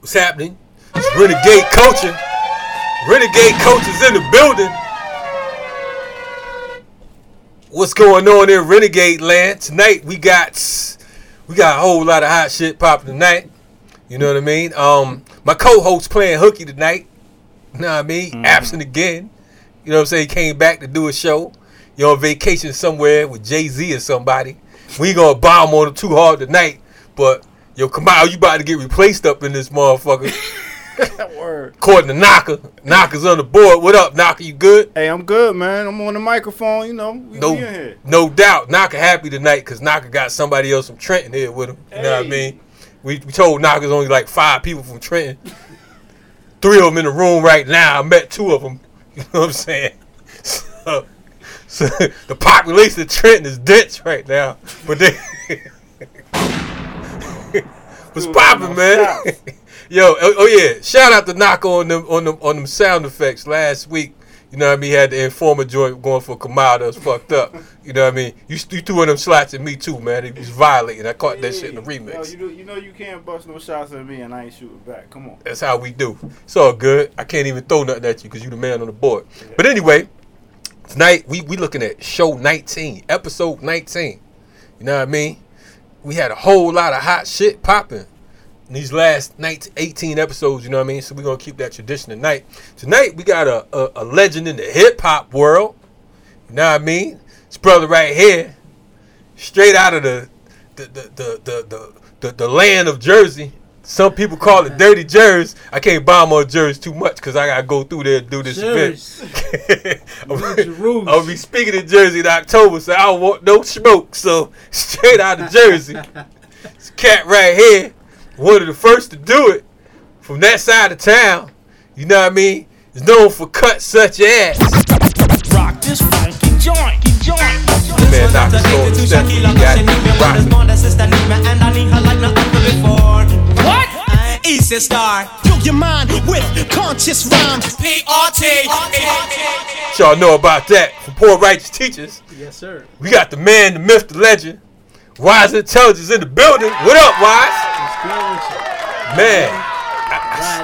What's happening? It's Renegade Culture. Renegade Coach is in the building. What's going on in Renegade Land? Tonight we got we got a whole lot of hot shit popping tonight. You know what I mean? Um, my co-host playing hooky tonight. You know what I mean? Absent again. You know what I'm saying? He came back to do a show. You're on vacation somewhere with Jay Z or somebody. We gonna bomb on him too hard tonight, but yo, come out, you about to get replaced up in this motherfucker. Word. According to Knocker, Knocker's on the board. What up, Knocker? You good? Hey, I'm good, man. I'm on the microphone. You know, we No, here. no doubt. Knocker happy tonight because Knocker got somebody else from Trenton here with him. You know what I mean? We, we told Knocker's only like five people from Trenton. Three of them in the room right now. I met two of them. You know what I'm saying? So, so the population of Trenton is dense right now. But they what's popping, man? Yo, oh, oh yeah! Shout out to Knock on them on them on them sound effects last week. You know what I mean? He had the informer joint going for Kamal that was fucked up. You know what I mean? You, you threw of them slots at me too, man. It was violating. I caught that shit in the remix. Yo, you, do, you know you can't bust no shots at me and I ain't shooting back. Come on. That's how we do. It's all good. I can't even throw nothing at you because you the man on the board. But anyway, tonight we we looking at show 19, episode 19. You know what I mean? We had a whole lot of hot shit popping in these last 19, 18 episodes. You know what I mean? So we're gonna keep that tradition tonight. Tonight we got a a, a legend in the hip hop world. You know what I mean? This brother right here, straight out of the the the the the, the, the, the land of Jersey. Some people call it dirty Jersey. I can't buy more Jersey too much because I gotta go through there and do this event. Jerusalem. I'll be speaking in Jersey in October, so I don't want no smoke. So straight out of Jersey, this cat right here, one of the first to do it from that side of town. You know what I mean? Is known for cuts such as. rock this funky joint. joint. Man, Dr. Soul and Stephanie, you got it. Rock Easy star. Fill your mind with conscious rhymes. PRT. Y'all know about that from Poor Righteous Teachers. Yes, sir. We got the man, the myth, the legend. Wise Intelligent in the building. What up, Wise? What's good with you? Man,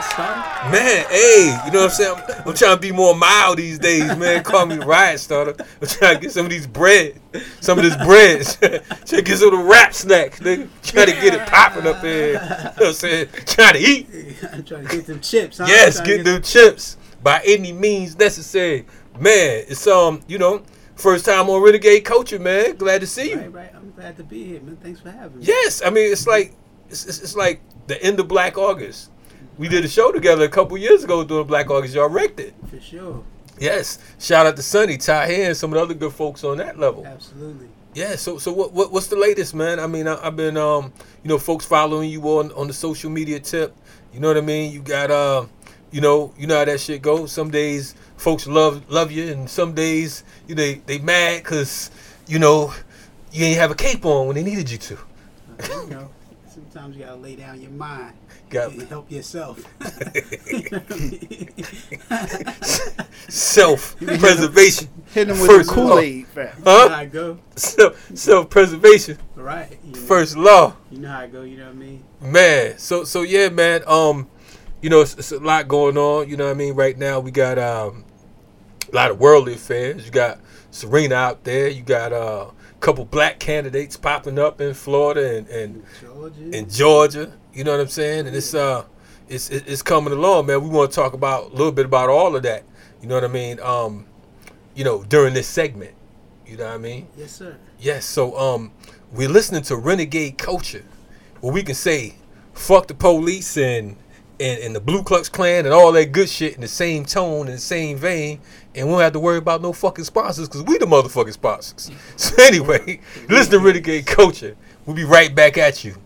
Ride starter. man, hey, you know what I'm saying? I'm, I'm trying to be more mild these days, man. Call me riot starter. I'm trying to get some of these bread, some of this bread. trying to get some of the rap snacks, nigga. Trying to get it popping up here. You know what I'm saying? Trying to eat. I'm trying to get them chips. Huh? Yes, to get them chips by any means necessary. Man, it's um, you know, first time on Renegade Culture, man. Glad to see you. Right, right. I'm glad to be here, man. Thanks for having me. Yes, I mean it's like it's, it's, it's like the end of Black August. We did a show together a couple years ago during Black August. Y'all wrecked it. For sure. Yes. Shout out to Sonny, Ty and some of the other good folks on that level. Absolutely. Yeah. So so what, what what's the latest, man? I mean, I, I've been um you know folks following you on on the social media tip. You know what I mean? You got uh you know you know how that shit goes. Some days folks love love you, and some days you know, they they mad because you know you ain't have a cape on when they needed you to. You know, sometimes you gotta lay down your mind. Got and help yourself. self preservation. Hit him with First the Kool Aid, fam. You know how Huh? I go. Self self preservation. Right. You know, First law. You know how I go. You know what I mean. Man, so so yeah, man. Um, you know, it's, it's a lot going on. You know what I mean. Right now, we got um, a lot of worldly affairs. You got Serena out there. You got uh, couple black candidates popping up in Florida and and Georgia. in Georgia. You know what I'm saying? And it's uh, it's it's coming along, man. We want to talk about a little bit about all of that. You know what I mean? Um, you know, during this segment. You know what I mean? yes, sir. Yes, so um, we're listening to Renegade Culture, where we can say, "Fuck the police" and and, and the Blue Klux Klan and all that good shit in the same tone and the same vein, and we don't have to worry about no fucking sponsors because we the motherfucking sponsors. So anyway, listen to Renegade Culture. We'll be right back at you.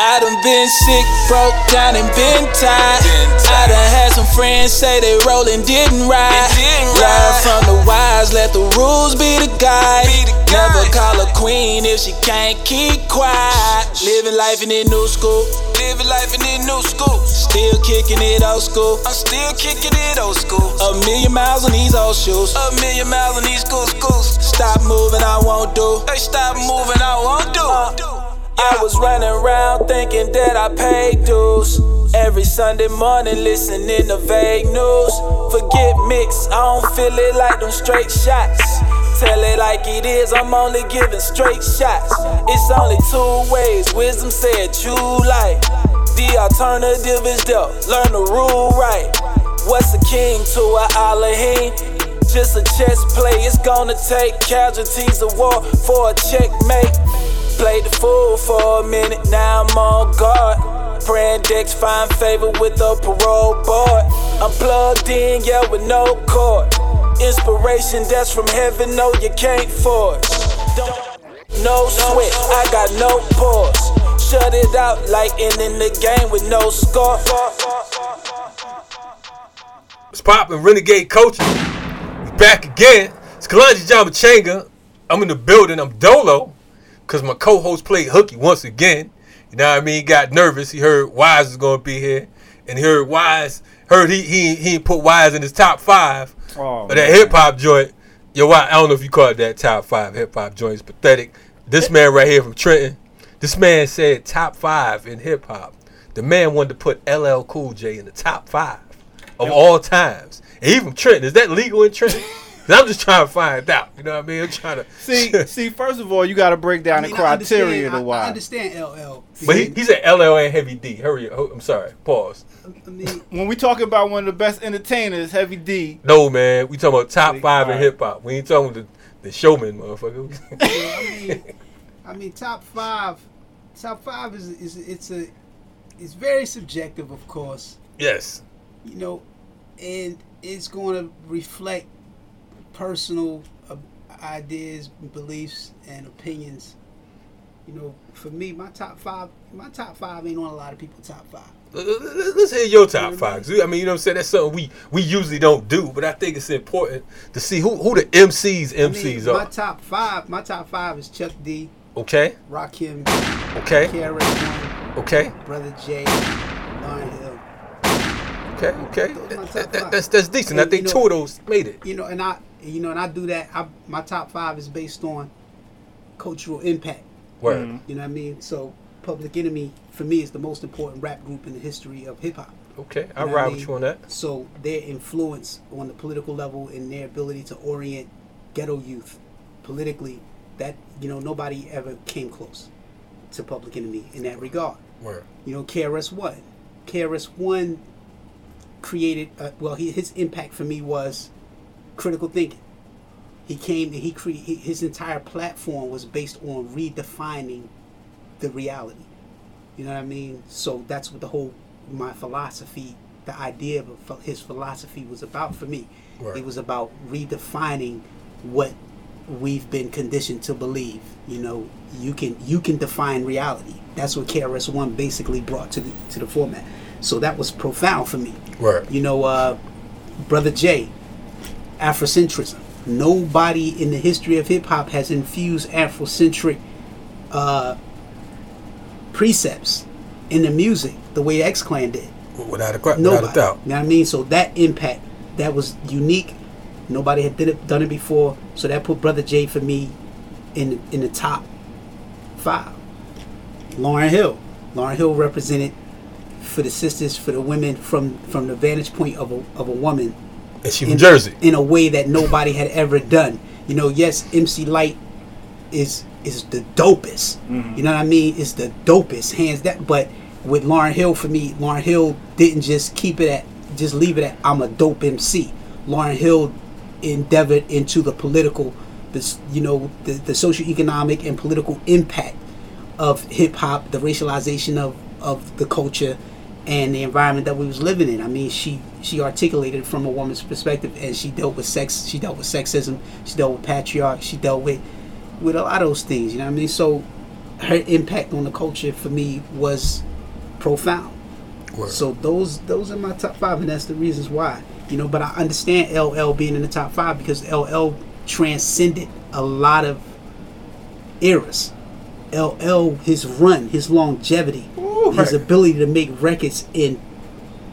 I done been sick, broke down, and been tired. I done had some friends say they rollin' didn't ride. Learn from the wise, let the rules be the guide. Never call a queen if she can't keep quiet. Living life in the new school. Living life in the new school. Still kicking it old school. I'm still kicking it old school. A million miles on these old shoes. A million miles on these school schools. stop moving, I won't do. They stop moving, I won't do. Uh, I was running around thinking that I paid dues. Every Sunday morning listening to vague news. Forget mix, I don't feel it like them straight shots. Tell it like it is, I'm only giving straight shots. It's only two ways, wisdom said you like. The alternative is death, learn the rule right. What's a king to a Elohim? Just a chess play, it's gonna take casualties of war for a checkmate. Played the fool for a minute, now I'm on guard. Praying decks find favor with the parole board. I'm plugged in, yeah, with no cord. Inspiration that's from heaven, no, you can't force. No sweat, I got no pause. Shut it out like ending the game with no score. It's poppin' Renegade Culture. Back again. It's Kalonji Jamachanga. I'm in the building. I'm Dolo. Cause my co-host played hooky once again. You know what I mean? He got nervous. He heard Wise was gonna be here. And he heard Wise heard he he he put Wise in his top five Oh, of that hip hop joint. Yo, Wise, I don't know if you call it that top five hip hop joint. It's pathetic. This man right here from Trenton. This man said top five in hip hop. The man wanted to put LL Cool J in the top five of all times. And from Trenton. Is that legal in Trenton? 'Cause I'm just trying to find out. You know what I mean? I'm trying to See, see. First of all, you got to break down I mean, the criteria to I, I understand LL. But he, he said LL and Heavy D. Hurry up. I'm sorry. Pause. I mean, When we talk about one of the best entertainers, Heavy D. No, man. We talking about top See, five in hip hop. We ain't talking about the, the showman, motherfucker. yeah, I mean, I mean, top five, top five is is it's a, it's very subjective, of course. yes. You know, and it's going to reflect personal uh, ideas, beliefs, and opinions. You know, for me, my top five, my top five ain't on a lot of people's top five. Let- let- let- Let's hear your top five. I mean, you know what I'm saying? That's something we, we usually don't do, but I think it's important to see who, who the MCs I mean, MCs my top five, my top five is Chuck D, Okay? Rakim, Okay? KRS One, Okay? Brother J, Lauryn Hill. Okay? Okay? Are That- that- that's, that's decent. I And, think you two of those made it. you know, and I, you know, and I do that. I, my top five is based on cultural impact. Word. You know what I mean? So, Public Enemy for me is the most important rap group in the history of hip hop. Okay, You I'll know what I ride with mean? you on that. So, their influence on the political level and their ability to orient ghetto youth politically, that you know, nobody ever came close to Public Enemy in that regard. Word. You know, KRS One. KRS One created. Uh, well, he, his impact for me was critical thinking. He came and he created his entire platform was based on redefining the reality. You know what I mean? So that's what the whole my philosophy, the idea of his philosophy was about for me. Right. It was about redefining what we've been conditioned to believe. You know, you can you can define reality. That's what KRS One basically brought to the to the format. So that was profound for me. Right. You know, uh, Brother J, Afrocentrism. Nobody in the history of hip hop has infused Afrocentric uh, precepts in the music the way X Clan did. Without a, without Nobody. a doubt. You know what I mean? So that impact, that was unique. Nobody had did it, done it before. So that put Brother J for me in in the top five. Lauryn Hill. Lauryn Hill represented for the sisters, for the women, from from the vantage point of a of a woman And she from in, Jersey. in a way that nobody had ever done. You know, yes, MC Lyte is is the dopest. Mm-hmm. You know what I mean? It's the dopest, hands down. But with Lauryn Hill, for me, Lauryn Hill didn't just keep it at just leave it at I'm a dope MC. Lauryn Hill endeavored into the political, this you know, the, the socioeconomic and political impact of hip hop, the racialization of, of the culture and the environment that we was living in. I mean, she she articulated from a woman's perspective, and she dealt with sex. She dealt with sexism. She dealt with patriarchy, She dealt with with a lot of those things. You know what I mean? So her impact on the culture for me was profound. Word. So those those are my top five, and that's the reasons why. You know, but I understand LL being in the top five because LL transcended a lot of eras. LL, his run, his longevity, Ooh, his ability to make records in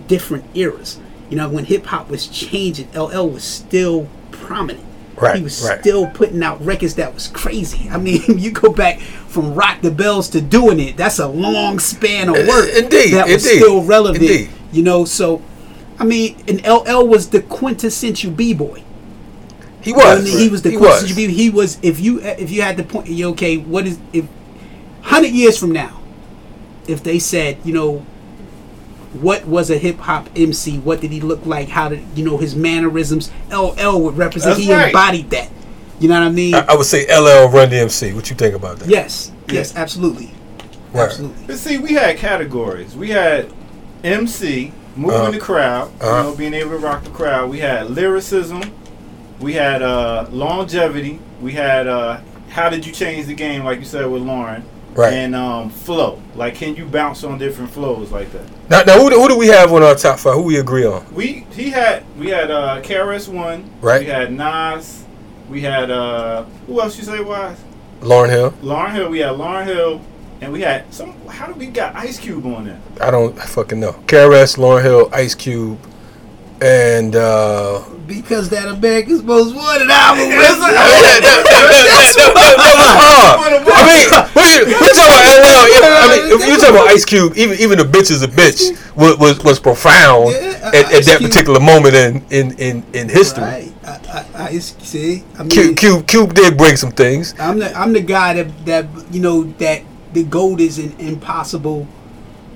different eras. You know, when hip hop was changing, LL was still prominent. Right, He was right. still putting out records that was crazy. I mean, you go back from Rock the Bells to doing it. That's a long span of work. Uh, indeed, that was indeed, still relevant. indeed. You know, so I mean, and LL was the quintessential b boy. He was. I mean, he was the He quintessential was. b. He was. If you if you had the point, you okay? What is if hundred years from now, if they said, you know, what was a hip hop MC? What did he look like? How did you know his mannerisms? LL would represent. That's he right. embodied that. You know what I mean? I, I would say LL Run DMC. What you think about that? yes. Yes. Absolutely. Right. Absolutely. But see, we had categories. We had MC, moving Uh-huh. the crowd, Uh-huh. you know, being able to rock the crowd. We had lyricism. We had uh, longevity. We had uh, how did you change the game, like you said with Lauryn. Right. And um, flow. Like, can you bounce on different flows like that? Now, now who, do, who do we have on our top five? Who we agree on? We he had we had uh, KRS One. Right. We had Nas. We had uh, who else you say was? Lauryn Hill. Lauryn Hill. We had Lauryn Hill, and we had some. How did we got Ice Cube on there? I don't fucking know. KRS, Lauryn Hill, Ice Cube, and uh, Because that America's Most Wanted album. that, that, that, that- that was hard. I mean, we, we talking about LL. If, I mean, if you talking about Ice Cube, even even the bitch is a bitch was was, was profound Yeah, at, at that particular moment in in in, in history. Right. I, I, I see. I mean, Cube, Cube Cube did bring some things. I'm the I'm the guy that that you know that the gold is an impossible.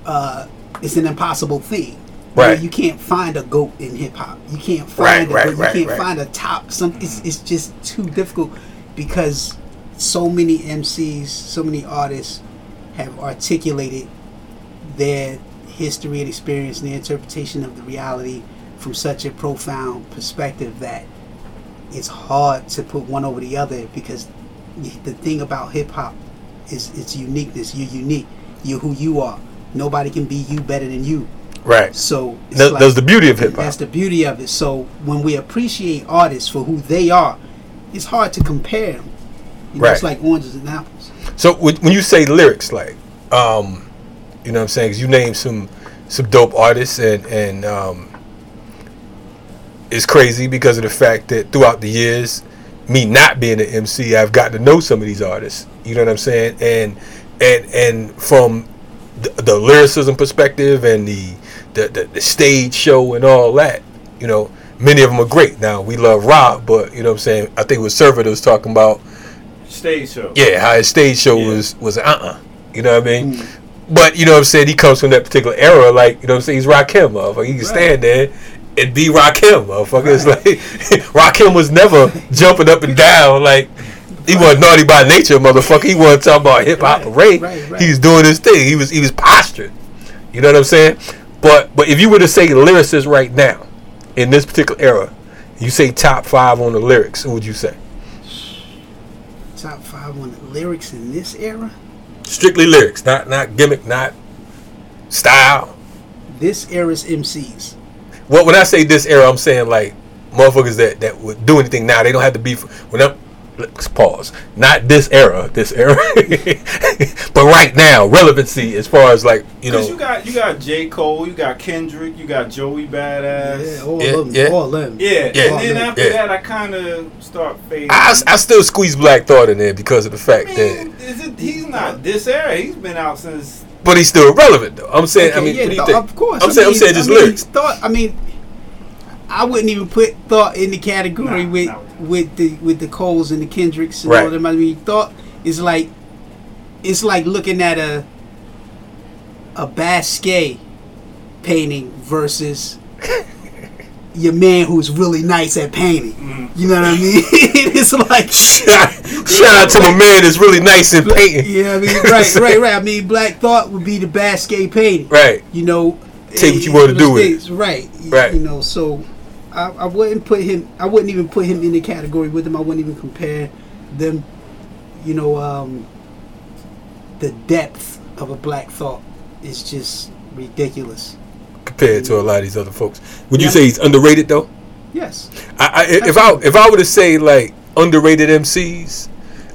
Uh, it's an impossible thing. You know, You, can't find a goat in hip hop. You can't find. right, a, goat. right, You can't right. find a top. Some. It's it's just too difficult because so many MCs, so many artists have articulated their history and experience and their interpretation of the reality from such a profound perspective that it's hard to put one over the other because the thing about hip hop is its uniqueness. You're unique. You're who you are. Nobody can be you better than you. Right. So That, like- that's the beauty of hip hop. that's the beauty of it. So when we appreciate artists for who they are, it's hard to compare them. You know, It's like oranges and apples. So when when you say lyrics, like, um, you know what I'm saying? 'Cause you name some some dope artists, and and um, it's crazy because of the fact that throughout the years, me not being an MC, I've gotten to know some of these artists. You know what I'm saying? And and and from the, the lyricism perspective and the, the the the stage show and all that, you know, many of them are great. Now we love Rob, but you know what I'm saying? I think it was Server was talking about Stage show. yeah, how his stage show Yeah. was was uh uh You know what I mean? But you know what I'm saying? He comes from that particular era, like, you know what I'm saying? He's Rakim, motherfucker. He can stand there and be Rakim, motherfucker. It's like Rakim was never jumping up and down like he wasn't naughty by nature, motherfucker. He wasn't talking about hip hop Right, parade. right, right. He was doing his thing. He was he was postured. You know what I'm saying? But but if you were to say lyricists right now, in this particular era, you say top five on the lyrics, who would you say? Top five on the lyrics in this era. Strictly lyrics, not not gimmick, not style. This era's MCs. Well, when I say this era, I'm saying like motherfuckers that that would do anything now. They don't have to be. When I'm let's pause. Not this era, this era, but right now, relevancy as far as like you know Cause you got you got J Cole, you got Kendrick, you got Joey Badass. Yeah, all Yeah, of them. yeah. All of them. Yeah, Yeah, and then yeah, after yeah. that, I kind of start fading. I, I still squeeze Black Thought in there because of the fact I that, mean, is it, he's not this era. He's been out since. but he's still relevant though. I'm saying, I mean, yeah, what do you th- think? Of course. I'm I saying, I'm saying just I mean, lyrics. Thought. I mean, I wouldn't even put thought in the category Nah, with nah. With the with the Coles and the Kendricks and Right. all them. I mean, thought is like it's like looking at a a Basquiat painting versus your man who's really nice at painting. Mm-hmm. You know what I mean? it's like Shout, shout out to my man that's really nice in painting. you know I mean? Right, right, right. I mean, Black Thought would be the Basquiat painting. Right. You know, Take what you eh, wanna do with it. Right. Right. You know, so I, I wouldn't put him. I wouldn't even put him in the category with them. I wouldn't even compare them. You know, um, the depth of a Black Thought is just ridiculous. Compared to a lot of these other folks, would you say he's underrated though? Yes. I, I, if I if I were to say like underrated MCs,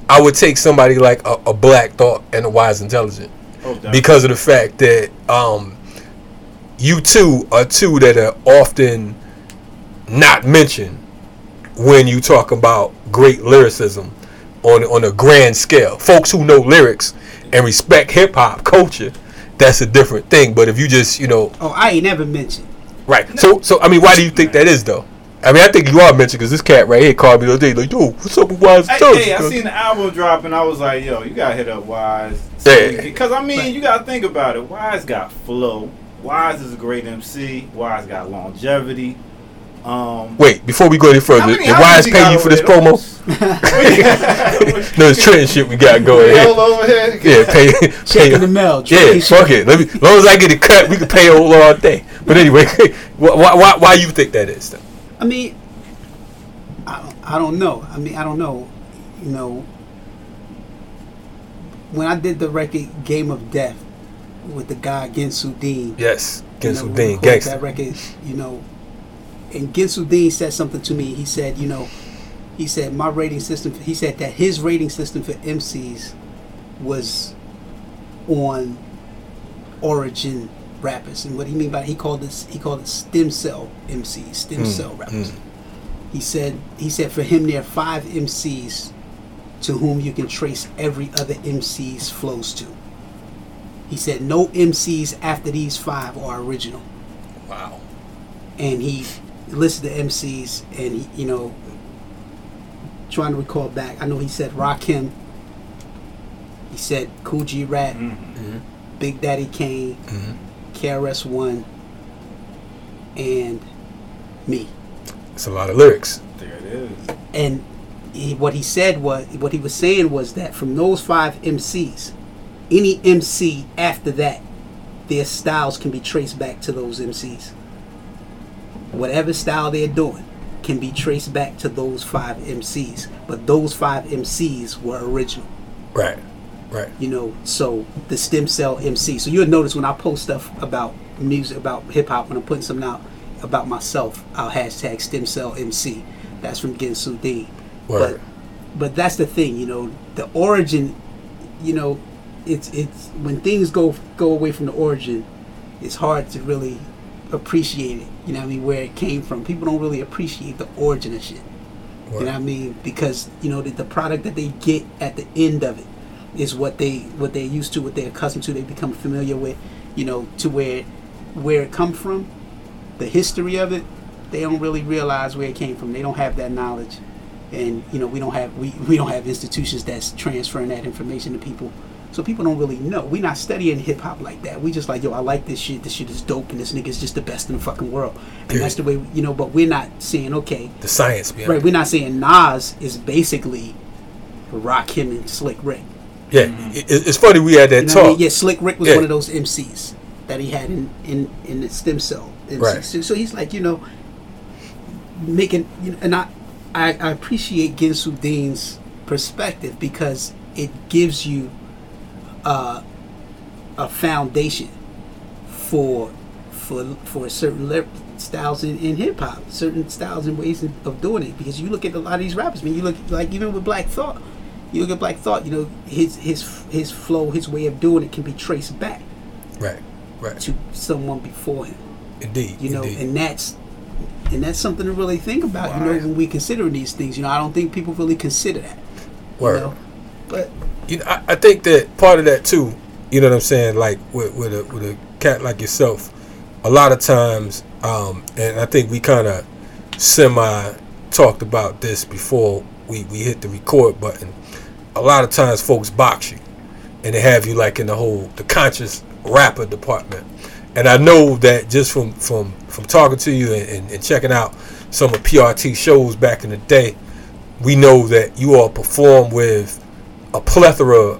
I would take somebody like a, a Black Thought and a Wise Intelligent Oh, because of the fact that um, you two are two that are often not mentioned when you talk about great lyricism on on a grand scale. Folks who know lyrics and respect hip hop culture, that's a different thing. But if you just you know Oh, I ain't never mentioned. right, so so I mean, why do you think that is though? I mean, I think you are mentioned because this cat right here called me the other day like, "Yo, what's up with Wise Hey, Jones?" hey, I seen the album drop and I was like, yo, you gotta hit up Wise. Yeah. Because I mean, you gotta think about it. Wise got flow. Wise is a great MC. Wise got longevity. Um, Wait, before we go any further, many did albums Wise pay you for this promo? no, it's Trent shit we got going Hell here. over here. Yeah, pay, Check pay in the mail. Yeah, fuck it. Let me, as long as I get it cut, we can pay all all day. But anyway, why, why, why you think that is? Though? I mean, I don't, I don't know. I mean, I don't know. You know, when I did the record Game of Death with the guy Ginsu Dean, Yes, you know, Dean, recorded gangster. That record, you know, and Ginsu Dean said something to me. He said, you know, he said my rating system. He said that his rating system for MCs was on origin rappers, and what he mean by he called this he called it stem cell MCs, stem Mm, cell rappers. He said he said for him there are five MCs to whom you can trace every other MC's flows to. He said no MCs after these five are original Wow. and he listed the MCs and you know trying to recall back. I know he said Rakim. He said Kool G Rap, Mm-hmm. Big Daddy Kane, KRS One, and me. It's a lot of lyrics. There it is. And he, what he said was what he was saying was that from those five MCs, any MC after that, their styles can be traced back to those MCs. Whatever style they're doing can be traced back to those five MCs. But those five MCs were original. Right, right. you know so the stem cell mc so you'll notice when i post stuff about music about hip-hop when i'm putting something out about myself i'll hashtag stem cell mc that's from ginsu d but but that's the thing you know the origin you know it's it's when things go go away from the origin it's hard to really appreciate it you know what i mean where it came from people don't really appreciate the origin of shit you know what I mean? Because you know the, the product that they get at the end of it is what they what they're used to, what they're accustomed to, they become familiar with. You know, to where where it come from, the history of it, they don't really realize where it came from. They don't have that knowledge, and you know we don't have we, we don't have institutions that's transferring that information to people. So people don't really know. We're not studying hip hop like that. We just like, yo, I like this shit. This shit is dope, and this nigga's just the best in the fucking world. And that's the way, you know. But we're not saying, okay, The science behind Right, it. we're not saying Nas is basically Rakim and Slick Rick. Yeah, it, it's funny we had that You know talk. I mean? Yeah, Slick Rick was Yeah. one of those MCs that he had in in, in the stem cell. MCs. Right. So, so he's like, you know, making, you know, and I, I, I appreciate Ginsu Dean's perspective because it gives you uh, a foundation for for for certain lyric styles in, in hip hop, certain styles and ways of of doing it. Because you look at a lot of these rappers, I mean, you look like even with Black Thought, you look at Black Thought, you know, his his his flow, his way of doing it can be traced back Right, right. to someone before him. Indeed, You know, indeed. and that's and that's something to really think about. You know, when we consider these things, you know, I don't think people really consider that. Word. You know, but you know, I, I think that part of that too. You know what I'm saying? Like with with a with a cat like yourself, a lot of times, um, and I think we kind of semi talked about this before we we hit the record button. A lot of times, folks box you, and they have you like in the whole the conscious rapper department. And I know that just from from from talking to you and, and, and checking out some of PRT shows back in the day, we know that you all perform with a plethora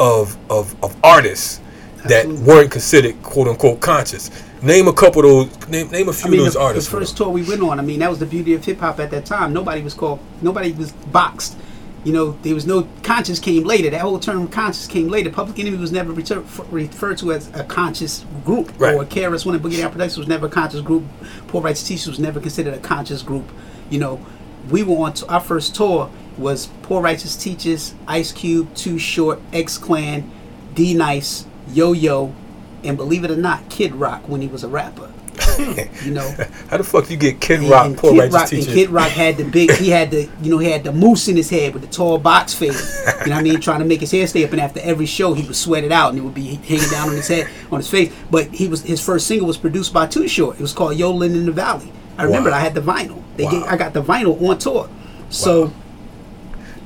of of, of artists that weren't considered quote unquote conscious. Name a couple of those. Name, name a few I mean, of those the, artists. the first tour we went on, I mean, that was the beauty of hip hop at that time. Nobody was called, nobody was boxed. You know, there was no conscious came later. That whole term conscious came later. Public Enemy was never retur- referred to as a conscious group. Right. Or KRS One and Boogie Down Productions was never a conscious group. Poor Righteous Teachers was never considered a conscious group. You know, we were on t- our first tour was Poor Righteous Teachers, Ice Cube, Too Short, X Clan, D Nice, Yo Yo, and believe it or not, Kid Rock when he was a rapper. you know. How the fuck you get Kid And, Rock, and poor Kid righteous Rock, and? Kid Rock had the big. He had the, you know, he had the moose in his head with the tall box fade. You know what I mean? Trying to make his hair stay up, and after every show, he would sweat it out, and it would be hanging down on his head, on his face. But he was his first single was produced by Too Short. It was called "Yodeling in the Valley." I remember Wow. I had the vinyl. They Wow. gave, I got the vinyl on tour. So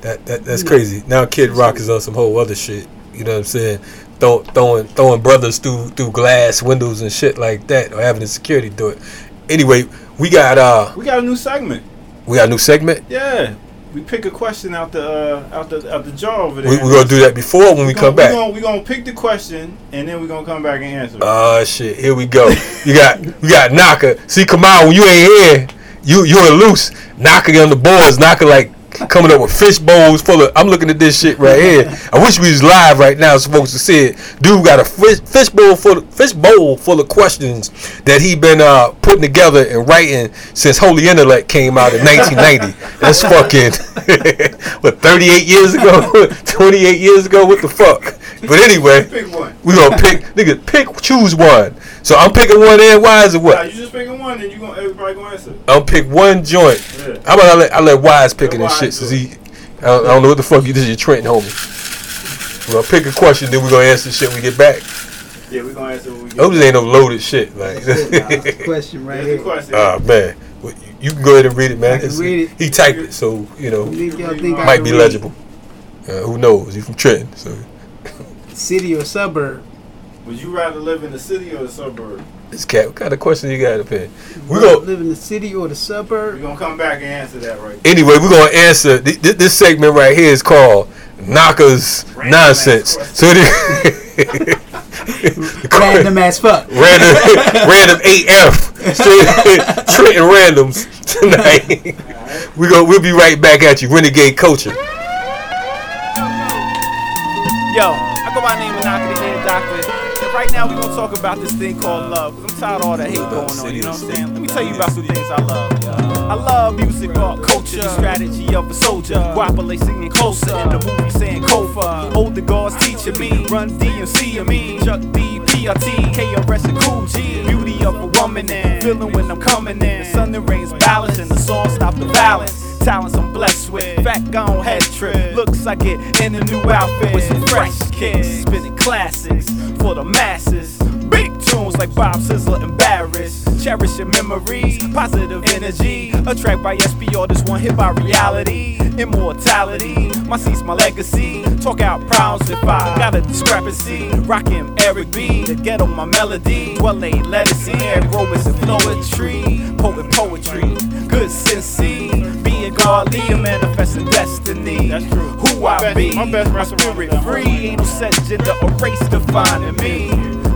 That, that that's crazy. Now Kid Rock is on some whole other shit. You know what I'm saying? Throw, throwing throwing brothers through through glass windows and shit like that, or having the security do it. Anyway, we got uh We got a new segment. we got a new segment. Yeah. We pick a question out the uh, out the out the jar over there. We, we're gonna do that before when we come back. We're gonna, we gonna pick the question and then we're gonna come back and answer. it. Oh shit! Here we go. You got you got Naka. See, come on, when you ain't here, you you're loose. Naka on the boards. Naka like coming up with fish bowls full of. I'm looking at this shit right here. I wish we was live right now, so folks to see it. Dude got a fish, fish bowl full of, fish bowl full of questions that he been uh, putting together and writing since Holy Intellect came out in 1990. That's fucking what 38 years ago, 28 years ago. What the fuck? But anyway. We gonna pick, nigga, pick, choose one. So I'm picking one and Wise or Nah, what? you just picking one and you gonna everybody gonna answer. I'll pick one joint. Yeah. How about I let, I let Wise picking Let this shit Wise since do he, I don't, I don't know what the fuck you, this is your Trenton homie. We're gonna pick a question, then we're gonna answer shit when we get back. Yeah, we're gonna answer when we get. Those ain't no loaded shit. Like, that's the question right Here's here. question. oh man. Well, you- You can go ahead and read it, man. I can read it. He typed it, so, you know, Think y'all think I might be read legible. Uh, who knows? You from Trenton, so. City or suburb? Would you rather live in the city or the suburb? This cat, what kind of question you got up here? We Would go. you live in the city or the suburb. We're gonna come back and answer that right. Anyway, we're gonna answer. Th- th- this segment right here is called Knockers Random nonsense. So the, Random as fuck. random, random AF, straight Trenton randoms tonight. we go. We'll be right back at you, Renegade Culture. Yo, now we gonna talk about this thing called love. Cause I'm tired of all that hate going on, you know what I'm saying? Let me tell you about some things I love. I love music, art, culture, the strategy of a soldier. Guapole singing closer in the movie saying Kofa. Older guards teaching me, run DMC and me. Chuck D, PRT, KRS and Kool G. Beauty of a woman and feeling when I'm coming in. The sun and rain's balance and the song stop the balance talents I'm blessed with. Fat gone head trip. Looks I get in a new outfit with some fresh kicks. Spinning classics for the masses. Big tunes like Bob Sizzler and Barris. Cherishing memories, positive energy. A track by SPR, this one hit by reality. Immortality, my seat's my legacy. Talk out problems if I got a discrepancy. Rockin' Eric B, the ghetto my melody. Well ain't lettucey, Eric Romas and poetry. Poet poetry, good sensei. Being godly, a manifesting destiny. That's true. Who I best- be, my best my spirit free. Ain't no set gender or race defining me.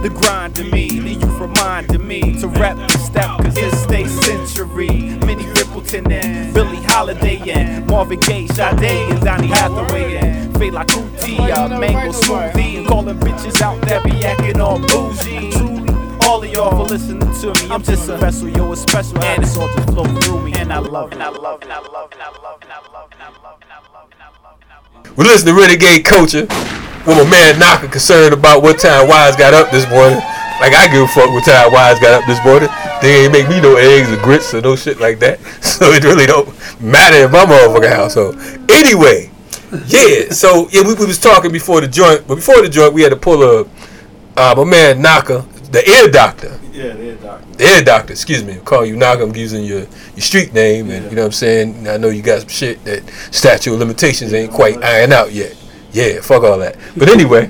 The grind to me, the youth reminding me to rap the step, cause it's stay century. Minnie Riperton and Billie Holiday and Marvin Gaye, Sade and Donny Hathaway and Fela Kuti, a uh, Mango Smoothie and calling bitches out that be acting all bougie. Truly, all of y'all for listening to me. I'm just a vessel, yo, it's special, and it's all just flow through me. And I love, and I love, and I love, and I love, and I love, and I love, and I love, and I love, and I love. We listen to Renegade Culture. With my man Naka concerned about what time Wise got up this morning. Like I give a fuck what time Wise got up this morning. They ain't make me no eggs or grits or no shit like that. So it really don't matter in my motherfucking household. Anyway, yeah. So yeah, we, we was talking before the joint, but before the joint, we had to pull a uh, my man Naka, the ear doctor. Yeah, they're doctor. The ear doctor, excuse me. I'm calling you Naka. I'm using your, your street name, and you know what I'm saying. I know you got some shit that statute of limitations ain't quite ironed out yet. Yeah, fuck all that. But anyway,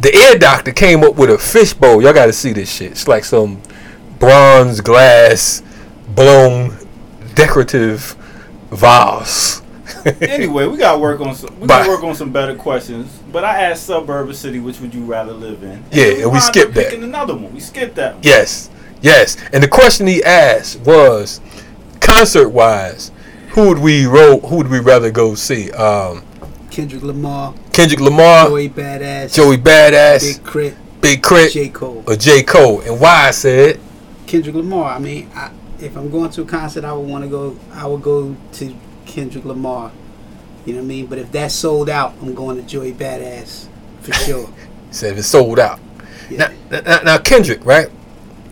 the ear doctor came up with a fishbowl. Y'all got to see this shit. It's like some bronze glass blown decorative vase. Anyway, we gotta work on some. We gotta work on some better questions. But I asked suburb or city, which would you rather live in? Yeah, then and we wound up skipped that. Picking another one. We skipped that. One. Yes, yes. And the question he asked was, concert wise, who would we roll? Who would we rather go see? Um, Kendrick Lamar, Kendrick Lamar, Joey Badass, Joey Badass, Big K.R.I.T., Big K.R.I.T., J Cole. or J Cole. And why I said Kendrick Lamar. I mean, I, if I'm going to a concert, I would want to go. I would go to Kendrick Lamar. You know what I mean? But if that's sold out, I'm going to Joey Badass for sure. said it's sold out. Yeah. Now, now, now Kendrick, right?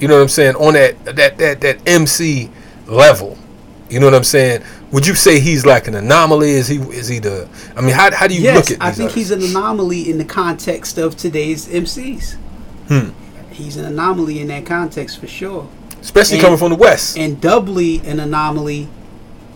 You know what I'm saying? On that that that that MC level. You know what I'm saying? Would you say he's like an anomaly? Is he is he the? I mean, how, how do you yes, look at? Yes, I think artists? he's an anomaly in the context of today's MCs. Hmm. He's an anomaly in that context for sure, especially and- coming from the West. and doubly an anomaly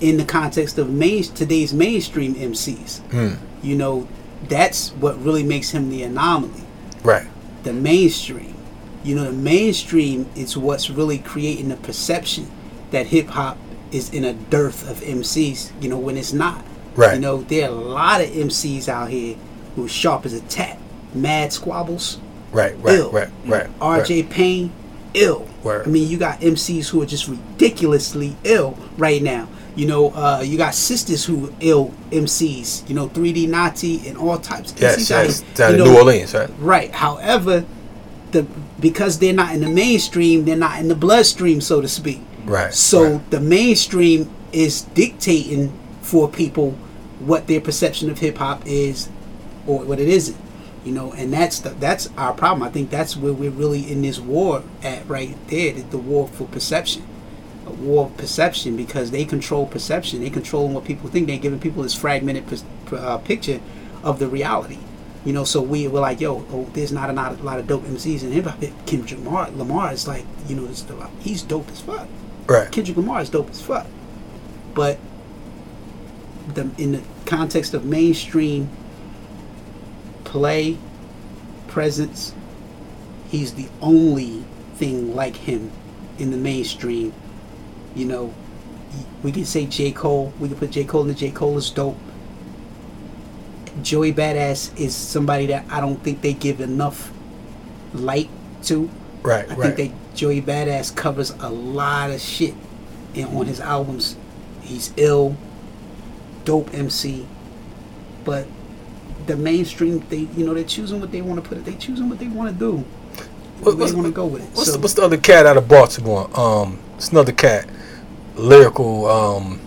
in the context of main today's mainstream MCs. Hmm. You know, that's what really makes him the anomaly. Right. The mainstream. You know, the mainstream is what's really creating the perception that hip hop is in a dearth of MCs. You know, when it's not. Right. You know, there are a lot of MCs out here who are sharp as a tack. Mad Squabbles, Right. Right. ill. Right. Right. R.J. Payne, ill. Word. I mean, you got MCs who are just ridiculously ill right now. You know, uh, you got sisters who ill MCs. You know, 3D Na'Tee and all types. of Yes. MCs Yes. You in know, New Orleans, right? Right. However, the because they're not in the mainstream, they're not in the bloodstream, so to speak. Right. So right. the mainstream is dictating for people what their perception of hip hop is or what it isn't. You know, and that's the, that's our problem. I think that's where we're really in this war at right there, the, the war for perception. War of perception because they control perception. They control what people think. They're giving people this fragmented per- uh, picture of the reality. You know, so we were like, yo, oh, there's not a lot, a lot of dope MCs in hip hop. Kendrick Lamar, Lamar is like, you know, this, he's dope as fuck. right. Kendrick Lamar is dope as fuck. But the in the context of mainstream play, presence, he's the only thing like him in the mainstream. You know, we can say J. Cole, we can put J. Cole in the J. Cole is dope. Joey Badass is somebody that I don't think they give enough light to. Right. I right. think that Joey Badass covers a lot of shit in, on his albums. He's ill, dope MC, but the mainstream they you know they're choosing what they want to put it. They choosing what they want to do. What- they want to go with it. What's, so, the, what's the other cat out of Baltimore? Um, it's another cat, lyrical. Um,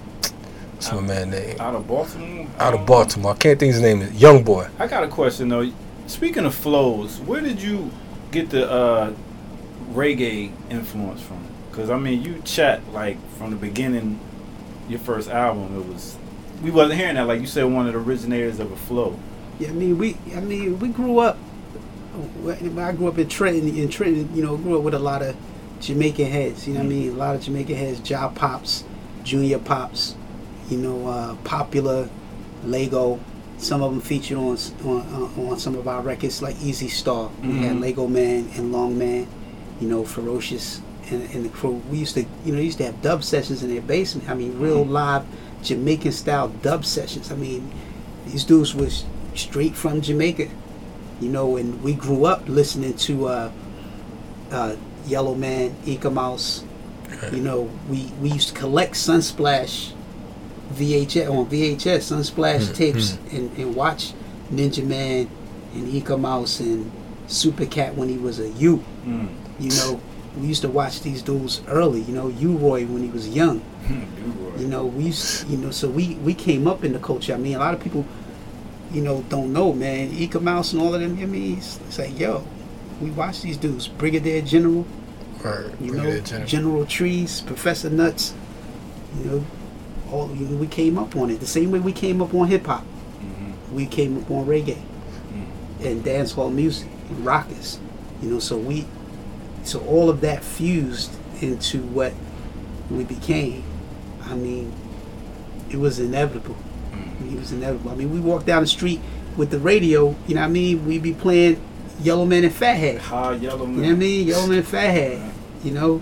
what's my man name? Out of Baltimore. Out of Baltimore. I can't think his name is Young Boy. I got a question though. Speaking of flows, where did you get the uh, reggae influence from? Because I mean, you chat like from the beginning. Your first album, it was we wasn't hearing that. Like you said, one of the originators of a flow. yeah, I mean we I mean we grew up. I grew up in Trenton. In Trenton, you know, grew up with a lot of Jamaican heads. You know what I mean? A lot of Jamaican heads, Job Pops, Junior Pops, you know, uh, popular, Lego. Some of them featured on on, on on some of our records, like Easy Star. We had Mhm. Lego Man and Long Man, you know, Ferocious and, and the crew. We used to, you know, used to have dub sessions in their basement. I mean, real live Jamaican style dub sessions. I mean, these dudes was straight from Jamaica, you know, and we grew up listening to uh, uh, Yellow Man, Eek-A-Mouse. You know, we, we used to collect Sunsplash VHS on VHS Sunsplash tapes and, and watch Ninja Man and Eek-A-Mouse and Super Cat when he was a youth. Mm. You know, we used to watch these dudes early. You know, U-Roy when he was young. You know, we used, you know, so we we came up in the culture. I mean, a lot of people, you know, don't know, man. Eek-A-Mouse and all of them. I mean, it's, it's like, yo, we watch these dudes. Brigadier General, Right. you know, General Trees, Professor Nuts. You know, all you know, we came up on it the same way we came up on hip hop. We came up on reggae and dancehall music and rockers. You know, so we, so all of that fused into what we became. I mean, it was inevitable. It was inevitable. I mean, we walked down the street with the radio. You know what I mean? We'd be playing Yellowman and Fathead. High yellow You man. know what I mean? Yellowman and Fathead. You know,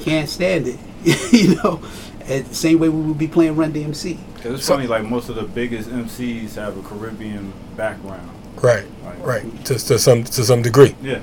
can't stand it. you know, and the same way we would be playing Run DMC. 'Cause it's So- funny, like most of the biggest MCs have a Caribbean background. Right. Like, Right. To, to some to some degree. Yeah.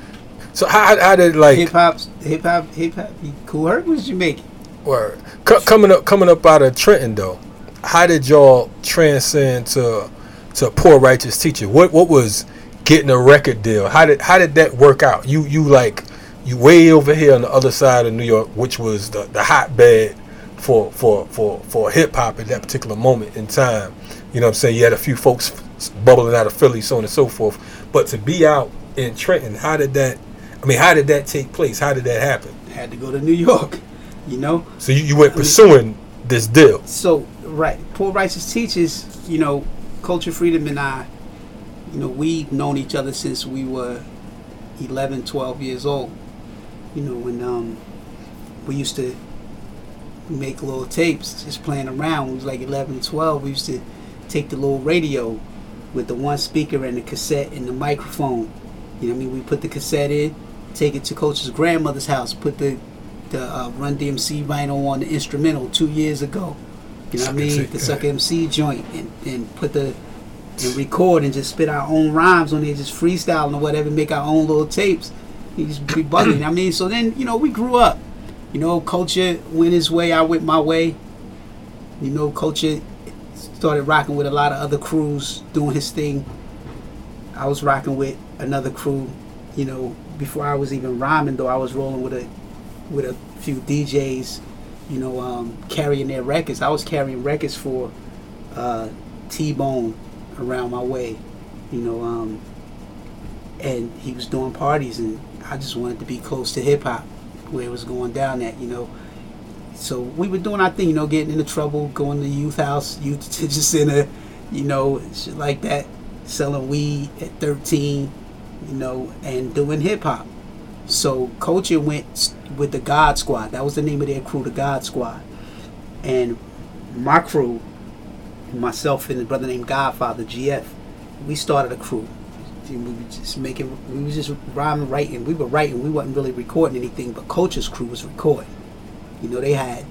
So how, how did like Hip hop, hip hop, hip hop. Kool Herc was Jamaican. Word. Co- coming up, coming up out of Trenton though, how did y'all transcend to to poor righteous teacher? What what was getting a record deal? How did how did that work out? You you like you way over here on the other side of New York, which was the, the hotbed for for for for hip hop at that particular moment in time. You know what I'm saying? You had a few folks bubbling out of Philly, so on and so forth. But to be out in Trenton, how did that? I mean, how did that take place? How did that happen? Had to go to New York, you know. So you, you went pursuing this deal. So right, poor righteous teachers, you know, Culture Freedom and I, you know, we've known each other since we were 11, 12 years old. You know, when um, we used to make little tapes, just playing around. We was like 11, 12. We used to take the little radio with the one speaker and the cassette and the microphone. You know what I mean? We put the cassette in, take it to Coach's grandmother's house, put the the uh, Run DMC vinyl on the instrumental two years ago. You know what I mean? The yeah. Suck MC joint and, and put the and record and just spit our own rhymes on there, just freestyling or whatever, make our own little tapes. You just be bugging. I mean, so then you know we grew up. You know, culture went his way, I went my way. You know, culture started rocking with a lot of other crews, doing his thing. I was rocking with another crew. You know, before I was even rhyming, though, I was rolling with a with a few DJs. You know, um, carrying their records. I was carrying records for uh, T Bone around my way. You know, um, and he was doing parties, and I just wanted to be close to hip hop, where it was going down at. You know, so we were doing our thing. You know, getting into trouble, going to youth house, youth detention center, you know, shit like that, selling weed at 13, you know, and doing hip hop. So Culture went with the God Squad. That was the name of their crew, the God Squad. And my crew, myself and a brother named Godfather, GF, we started a crew. We were just making, we was just rhyming, writing. We were writing. We wasn't really recording anything, but Culture's crew was recording. You know, they had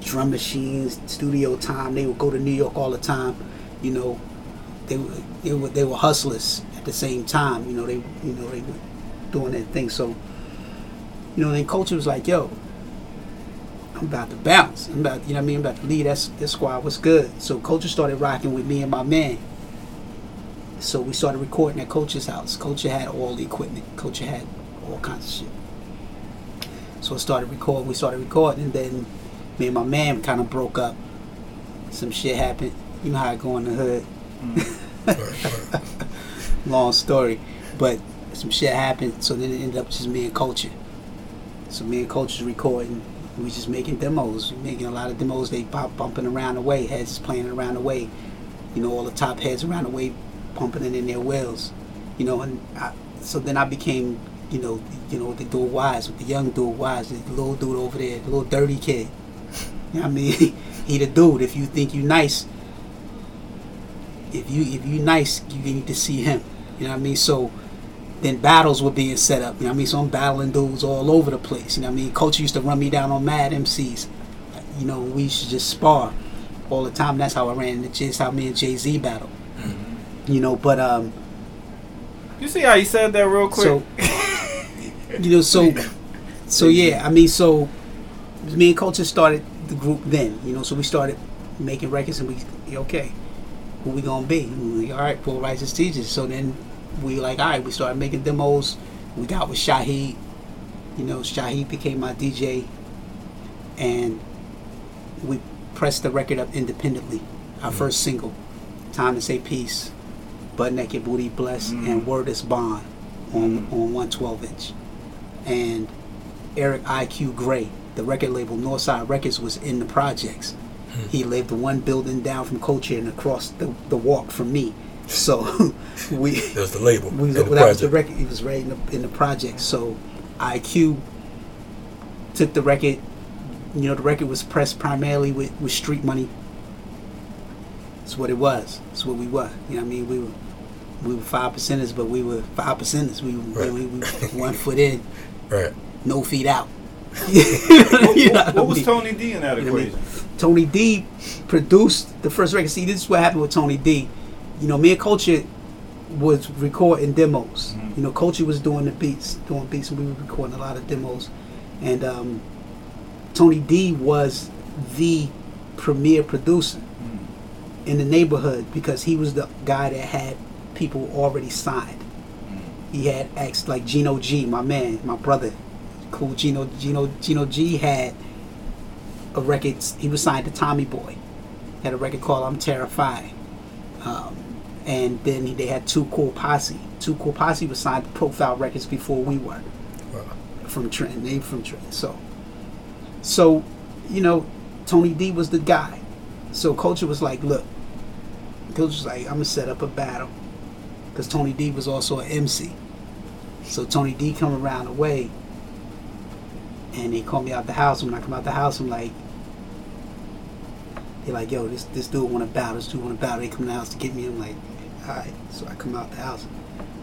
drum machines, studio time. They would go to New York all the time. You know, they were they were they were hustlers at the same time. You know, they you know they were doing their thing. So, you know, then culture was like, yo, I'm about to bounce. I'm about you know what I mean. I'm about to lead that this squad. What's good? So culture started rocking with me and my man. So we started recording at Culture's house. Culture had all the equipment. Culture had all kinds of shit. So I started recording. We started recording, and then me and my man kind of broke up. Some shit happened. You know how it go in the hood. Mm. Long story, but some shit happened. So then it ended up just me and Culture. So me and Culture's recording. We was just making demos, making a lot of demos. They pop bumping around the way, heads playing around the way. You know, all the top heads around the way, pumping it in their wheels. You know, and I, so then I became, you know, you know, the dual wise, with the young dual wise, the little dude over there, the little dirty kid. You know I mean, he the dude. If you think you nice, if you if you nice, you need to see him. You know what I mean? So then battles were being set up. You know what I mean? So I'm battling dudes all over the place. You know what I mean? Coach used to run me down on mad MCs. You know, we used to just spar all the time. That's how I ran into Jay. how me and Jay Z battled. You know, but um, You see how he said that real quick? so you know, so so yeah. I mean, so me and Culture started the group then. You know, so we started making records, and we okay, who we gonna be? We like, all right, Poor Righteous Teachers. So then we like, all right, we started making demos. We got with Shaheed. You know, Shaheed became my DJ, and we pressed the record up independently. Our mm-hmm. first single, "Time to Say Peace," "Butt Naked Booty Blessed," mm-hmm. and "Word is Bond" on mm-hmm. on 112 inch, and Eric IQ Gray, the record label Northside Records, was in the projects. Hmm. He lived one building down from Culture and across the, the walk from me. So we That was the label. we, and that the was the record. He was right in the, in the project. So IQ took the record. You know, the record was pressed primarily with, with street money. That's what it was. That's what we were. You know what I mean? We were we were five percenters, but we were five percenters. We, were Right. we, we, one foot in, Right. no feet out. You know what, what was? Tony D in that You know I mean? equation? Tony D produced the first record. See, this is what happened with Tony D. You know, me and Culture was recording demos. You know, Culture was doing the beats, doing beats, and we were recording a lot of demos. And um, Tony D was the premier producer in the neighborhood because he was the guy that had people already signed. He had acts like Gino G, my man, my brother, cool Gino Gino Gino G had a record. He was signed to Tommy Boy. Had a record called "I'm Terrified," um, and then they had Two Cool Posse. Two Cool Posse was signed to Profile Records before we were. from Trenton. They from Trenton. So, so, you know, Tony D was the guy. So Culture was like, look, Culture was like, I'm gonna set up a battle, because Tony D was also an MC. So Tony D come around the way, and they call me out the house. And when I come out the house, I'm like, they're like, yo, this this dude want to battle. This dude want to battle. They come to the house to get me. I'm like, all right. So I come out the house,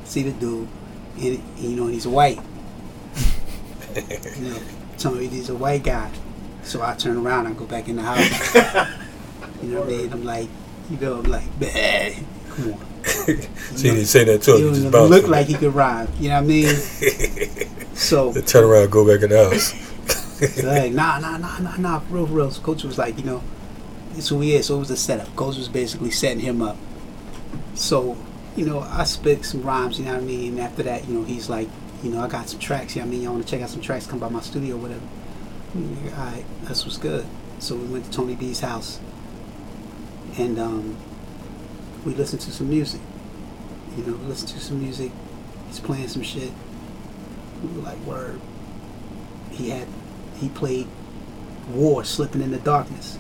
see the dude, and, you know he's white. you know, Tony D's a white guy. So I turn around, and go back in the house. you know what I mean? I'm like, you know, I'm like, man, come on. so he didn't say that to him. He He just bounced look him. like he could rhyme. You know what I mean? so, Then turn around, and go back in the house. like, nah, nah, nah, nah, nah, for real, for real. So coach was like, you know, it's who he is. So it was a setup. Coach was basically setting him up. So, you know, I spit some rhymes. You know what I mean? And after that, you know, he's like, you know, I got some tracks. You know what I mean? Y'all want to check out some tracks? Come by my studio, whatever. All right, that's what's good. So we went to Tony D's house, and um, we listened to some music. You know, listened to some music. He's playing some shit. We were like, word. He had, he played War, Slipping in the Darkness.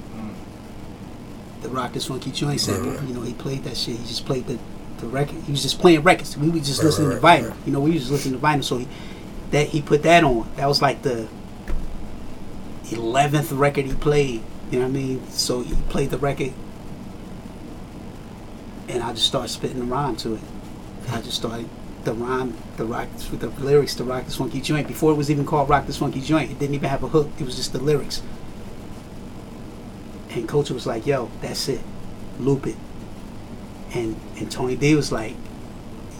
The Rock This Funky Joint sample. Right, right. You know, he played that shit. He just played the, the record. He was just playing records. We were just Right, listening to vinyl. You know, we was just listening to vinyl. So he, that he put that on. That was like the eleventh record he played. You know what I mean? So he played the record, and I just started spitting the rhyme to it. I just started the rhyme, the rock, the lyrics to "Rock This Funky Joint." Before it was even called "Rock This Funky Joint," it didn't even have a hook. It was just the lyrics. And Culture was like, "Yo, that's it, loop it." And and Tony D was like,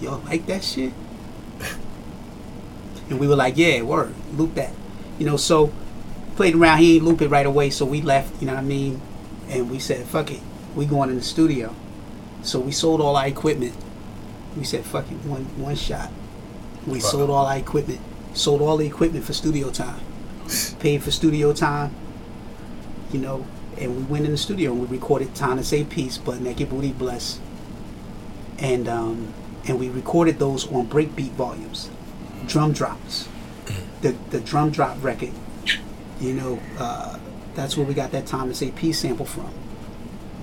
"Yo, like that shit?" And we were like, "Yeah, word, loop that." You know, so played around. He ain't loop it right away, so we left. You know what I mean? And we said, "Fuck it, we going in the studio." So we sold all our equipment. We said, "Fuck it, one one shot." We Wow. sold all our equipment. Sold all the equipment for studio time. Paid for studio time. You know, and we went in the studio and we recorded "Time to Say Peace," "Butt Naked Booty Bless," and um, and we recorded those on breakbeat volumes, drum drops, the the drum drop record. You know, uh, that's where we got that "Time to Say Peace" sample from.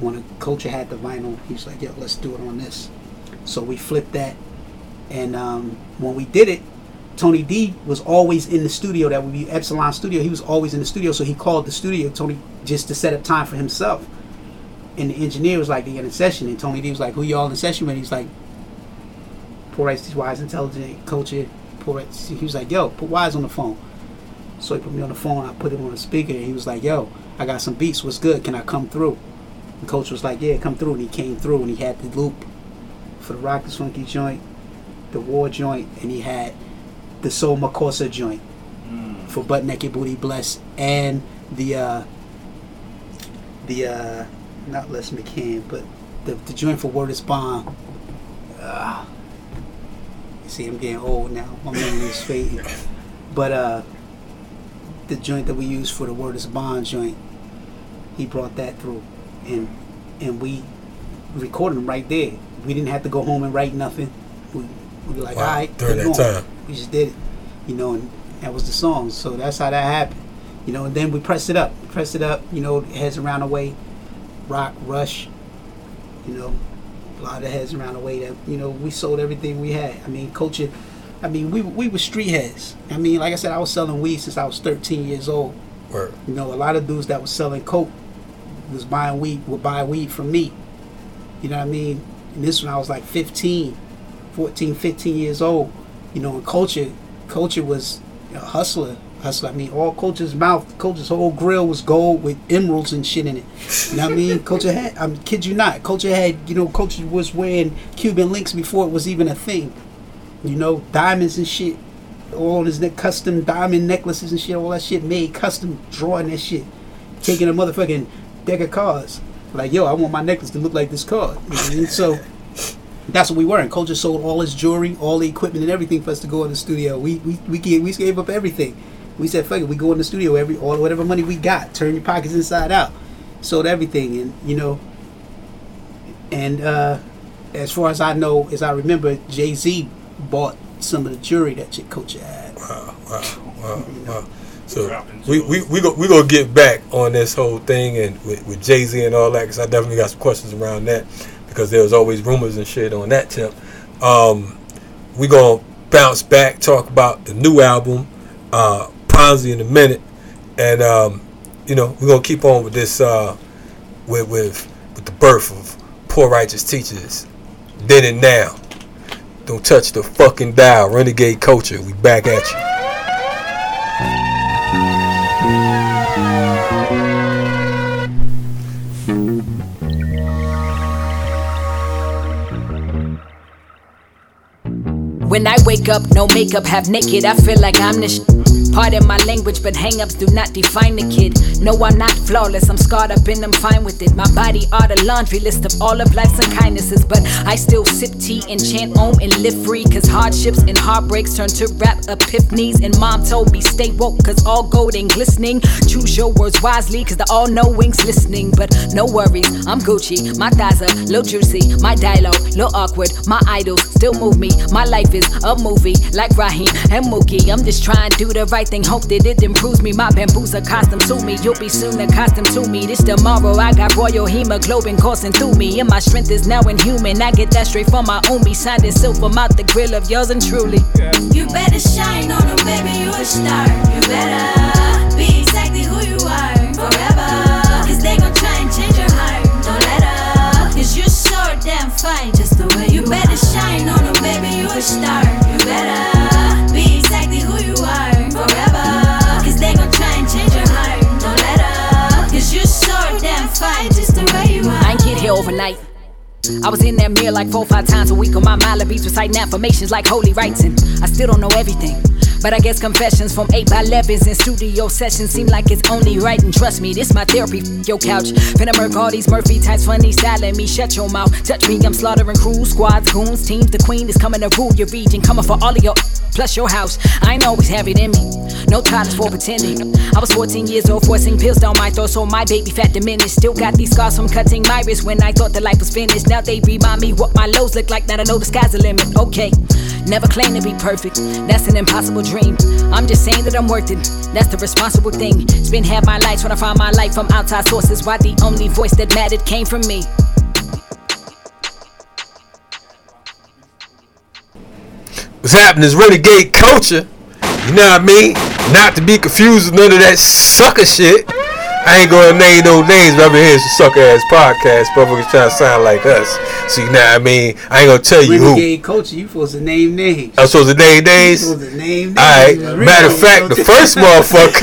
When a culture had the vinyl, he's like, "Yo, let's do it on this." So we flipped that, and um, when we did it, Tony D was always in the studio. That would be Epsilon Studio. He was always in the studio, so he called the studio Tony just to set up time for himself. And the engineer was like, "They in a session," and Tony D was like, "Who y'all in the session with?" He's like, "Poor Rice, Wise, Intelligent, Culture." Poor Rice. He was like, "Yo, put Wise on the phone." So he put me on the phone. I put him on the speaker. And he was like, "Yo, I got some beats. What's good? Can I come through?" And Coach was like, "Yeah, come through." And he came through, and he had the loop for the Rock This Funky joint, the War joint, and he had the Soul Makossa joint for Butt Naked Booty Bless, and the uh, the uh, not Les McCann, but the the joint for Word is Bond. Uh, see, I'm getting old now. My memory is fading. But uh, the joint that we use for the Word is Bond joint, he brought that through, and and we recorded them right there. We didn't have to go home and write nothing. We, we were like, Wow, all right, during that on." time. We just did it, you know, and that was the song. So that's how that happened, you know. And then we pressed it up, pressed it up, you know, heads around the way, rock, rush, you know, a lot of heads around the way. That you know, we sold everything we had. I mean, culture. I mean, we we were street heads. I mean, like I said, I was selling weed since I was 13 years old. Word. You know, a lot of dudes that was selling coke was buying weed, would buy weed from me. You know what I mean? And this when I was like 15, 14, 15 years old. You know, and culture, culture was a hustler. Hustler. I mean, all culture's mouth, culture's whole grill was gold with emeralds and shit in it. You know what I mean? Culture had, I'm kid you not, culture had, you know, culture was wearing Cuban links before it was even a thing. You know, diamonds and shit all on his neck, custom diamond necklaces and shit, all that shit made custom, drawing that shit, taking a motherfucking deck of cards. Like, yo, I want my necklace to look like this card. You know what I mean? So that's what we were. And Culture sold all his jewelry, all the equipment, and everything for us to go in the studio. We we we gave, we gave up everything. We said, fuck it, we go in the studio every all whatever money we got, turn your pockets inside out, sold everything, and you know. And uh, as far as I know, as I remember, Jay Z bought some of the jewelry that Chick Culture had. Wow, wow, wow, wow. So we we we go we gonna get back on this whole thing and with, with Jay Z and all that because I definitely got some questions around that because there was always rumors and shit on that tip. Um, we gonna bounce back, talk about the new album, uh, Ponzi in a minute, and um, you know we're gonna keep on with this uh, with with with the birth of poor righteous teachers, then and now. Don't touch the fucking dial, renegade culture. We back at you. When I wake up, no makeup, half naked, I feel like I'm the sh- Pardon my language, but hangups do not define the kid. No, I'm not flawless, I'm scarred up and I'm fine with it. My body are the laundry list of all of life's unkindnesses, but I still sip tea and chant om and live free. Cause hardships and heartbreaks turn to rap epiphanies. And mom told me stay woke, cause all gold ain't glistening. Choose your words wisely, cause the all knowing's listening. But no worries, I'm Gucci, my thighs are little juicy, my dialogue, little awkward, my idols still move me. My life is a movie, like Raheem and Mookie. I'm just trying to do the right thing, hope that it improves me. My bamboos accustomed to me, you'll be soon accustomed to me. This tomorrow, I got royal hemoglobin coursing through me, and my strength is now inhuman. I get that straight from my umi, signed and sealed from out the grill of yours and truly. You better shine on them, baby, you a star. You better be exactly who you are forever. Cause they gon' try and change your heart. Don't let up. Cause you're so damn fine, just the way you, better shine on them, baby, you a star. You better overnight. I was in that mirror like four, five times a week on my mile beats reciting affirmations like holy rites, and I still don't know everything. But I guess confessions from 8 by 11s and studio sessions seem like it's only right. And trust me, this my therapy. F- Your couch. Finna murk all these Murphy types, funny styling me. Shut your mouth. Touch me, I'm slaughtering crews, squads, goons, teams. The queen is coming to rule your region. Coming for all of your plus your house. I ain't always have it in me. No tolerance for pretending. I was 14 years old, forcing pills down my throat, so my baby fat diminished. Still got these scars from cutting my wrist when I thought the life was finished. Now they remind me what my lows look like. Now I know the sky's the limit. Okay, never claim to be perfect. That's an impossible dream. I'm just saying that I'm worth it. That's the responsible thing. Spend half my life trying to find my life from outside sources. Why the only voice that mattered came from me. What's happening is renegade culture. You know what I mean? Not to be confused with none of that sucker shit. I ain't gonna name no names, but I've been hearing some sucker ass podcasts. Motherfuckers trying to sound like us. You know what I mean? I ain't gonna tell you who. Renegade culture, you supposed to name names. I'm supposed to name You names. supposed to name names. Alright. Matter of fact, the first motherfucker.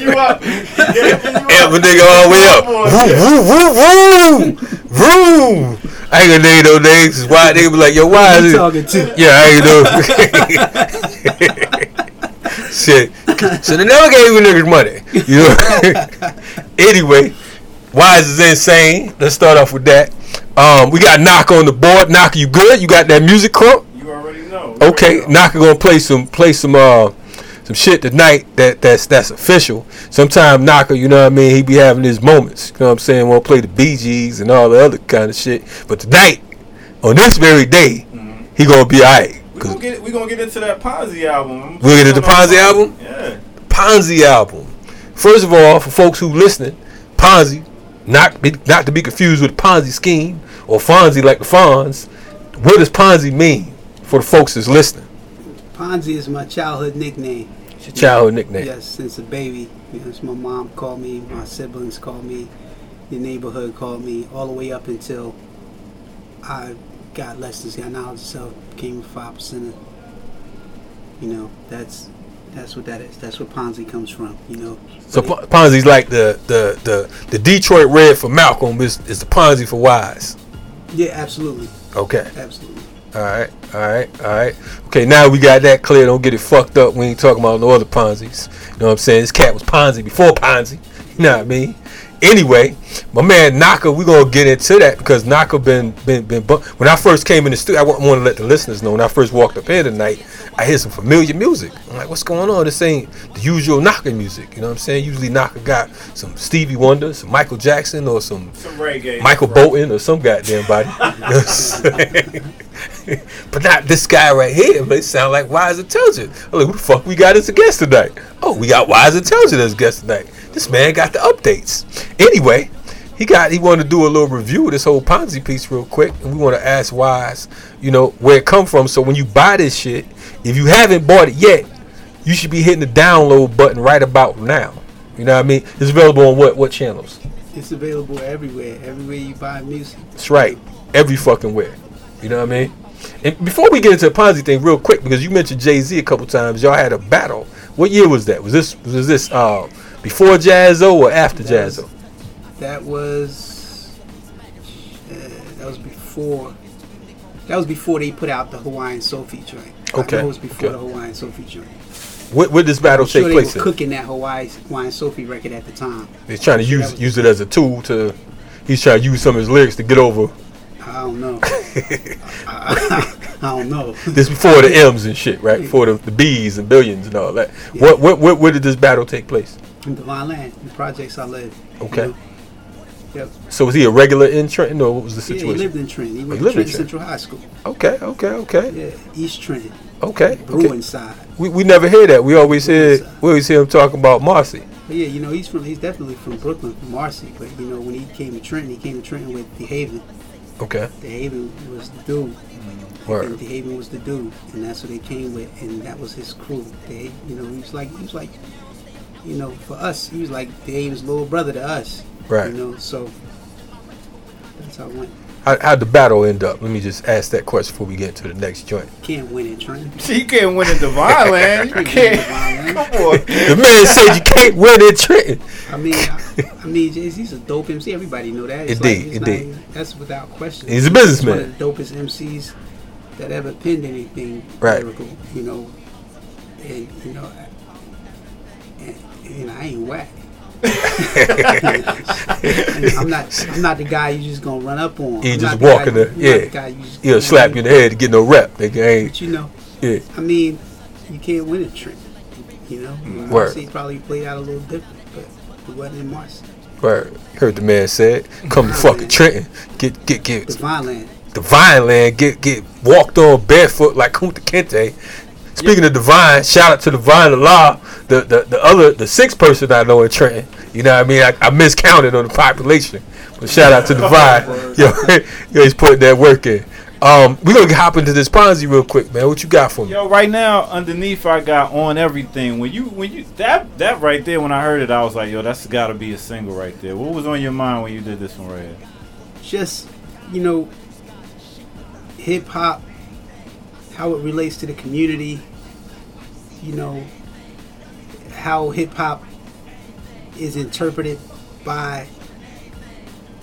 you up. Nigga all the way up. Vroom, vroom, vroom, vroom, vroom. I ain't gonna name no names. Why they be like, yo, why is it? talking to? Yeah, I ain't know. Shit. So they never gave you niggas money. You know? anyway, Wise is insane. Let's start off with that. Um, we got Knock on the board. Knock, you good? You got that music crump? You already know. Okay, already know. Knocker gonna play some play some uh some shit tonight that that's that's official. Sometime Knocker, you know what I mean, he be having his moments. You know what I'm saying? Wanna play the BGS and all the other kind of shit. But tonight, on this very day, he gonna be alright. We gonna get we gonna get into that Ponzi album. We'll get into the Ponzi album? Yeah. Ponzi album. First of all, for folks who listening, Ponzi, not be, not to be confused with Ponzi scheme or Fonzie like the Fonz. What does Ponzi mean for the folks that's listening? Ponzi is my childhood nickname. It's your childhood nickname. Yes, since a baby. You know, it's my mom called me, my siblings called me, the neighborhood called me, all the way up until I got lessons, got knowledge of self, became a five percenter. You know, that's that's what that is. That's where Ponzi comes from. You know. So Ponzi's like the the the, the Detroit Red for Malcolm is, is the Ponzi for Wise. yeah, absolutely, Okay. absolutely. All right. All right. All right. Okay. Now we got that clear. Don't get it fucked up. We ain't talking about no other Ponzi's. You know what I'm saying? This cat was Ponzi before Ponzi. You know what I mean? Anyway, my man Naka, we're gonna get into that because Naka been been been. Bu- when I first came in the studio, I want to let the listeners know. When I first walked up here tonight, I hear some familiar music. I'm like, what's going on? This ain't the usual Naka music. You know what I'm saying? Usually Naka got some Stevie Wonder, some Michael Jackson, or some Some reggae. Michael Bolton or some goddamn body. You know what I'm saying? but not this guy right here. They sound like Wise Intelligent. I'm like, who the fuck we got as a guest tonight? Oh, we got Wise Intelligent as a guest tonight. This man got the updates. Anyway, he got he wanted to do a little review of this whole Ponzi piece real quick, and we want to ask Wise, you know, where it come from. So when you buy this shit, if you haven't bought it yet, you should be hitting the download button right about now. You know what I mean? It's available on what what channels? It's available everywhere. Everywhere you buy music. That's right. Every fucking where. You know what I mean? And before we get into the Ponzi thing, real quick, because you mentioned Jay Z a couple times, y'all had a battle. What year was that? Was this was this uh, before Jaz-O or after That was- Jaz-O? That was uh, that was before that was before they put out the Hawaiian Sophie joint. I Okay, it was before okay. the Hawaiian Sophie joint. Where, where this battle I'm sure take they place? were in? cooking that Hawaii Hawaiian Sophie record at the time. They're trying to Sure use use it as a tool to. He's trying to use some of his lyrics to get over. I don't know. I, I don't know. This before the M's and shit, right? Before the, the B's and billions and all that. What, what what where did this battle take place? In Divine Land, the projects I live. you Okay. know? Yep. So was he a regular in Trenton or what was the situation? Yeah, he lived in Trenton. He oh, went lived to in Trenton. Central High School. okay, okay, okay, Yeah, East Trenton, okay. okay. Side. We, we never hear that. We always hear Bruin we always hear him talking about Marcy. But yeah, you know, he's from he's definitely from Brooklyn, from Marcy. But you know, when he came to Trenton, he came to Trenton with DeHaven. Okay. DeHaven was the dude. Word. And DeHaven was the dude, and that's what they came with, and that was his crew. They, you know, he was like he was like, you know, for us, he was like Dave's little brother to us. Right. You know, so that's how it went. How, how'd the battle end up? Let me just ask that question before we get to the next joint. Can't win it, Trenton. See, you can't win in Divine Land. You can't. Come on. The man said you can't win in Trenton. I mean, I, I mean, Jay Z's a dope MC. Everybody know that. It's Indeed, it's indeed. Not, that's without question. He's a He's businessman. one of the dopest MCs that ever penned anything Right. lyrical. You know, and you know, and, I ain't whack. I'm not. I'm not the guy you just gonna run up on. He I'm just the walking the- yeah. the you just He'll gonna slap you in the head to get no rep. They ain't. But you know, Yeah. I mean, you can't win a trip. You know, mm, Word. Marcy probably played out a little different, but it wasn't in Marcy. Word. Heard the man said, "Come to fucking Trenton, get get get Divine Land. Divine Land, get get walked on barefoot like Kunta Kinte." Speaking of Divine, shout out to Divine Allah, the, the the other the sixth person I know in Trenton. You know what I mean? I, I miscounted on the population, but shout out to Divine. yo, yo, he's putting that work in. Um, we gonna hop into this Ponzi real quick, man. What you got for me? Yo, right now underneath I got on everything. When you when you that that right there when I heard it, I was like, yo, that's got to be a single right there. What was on your mind when you did this one right here? just you know hip hop how it relates to the community you know how hip hop is interpreted by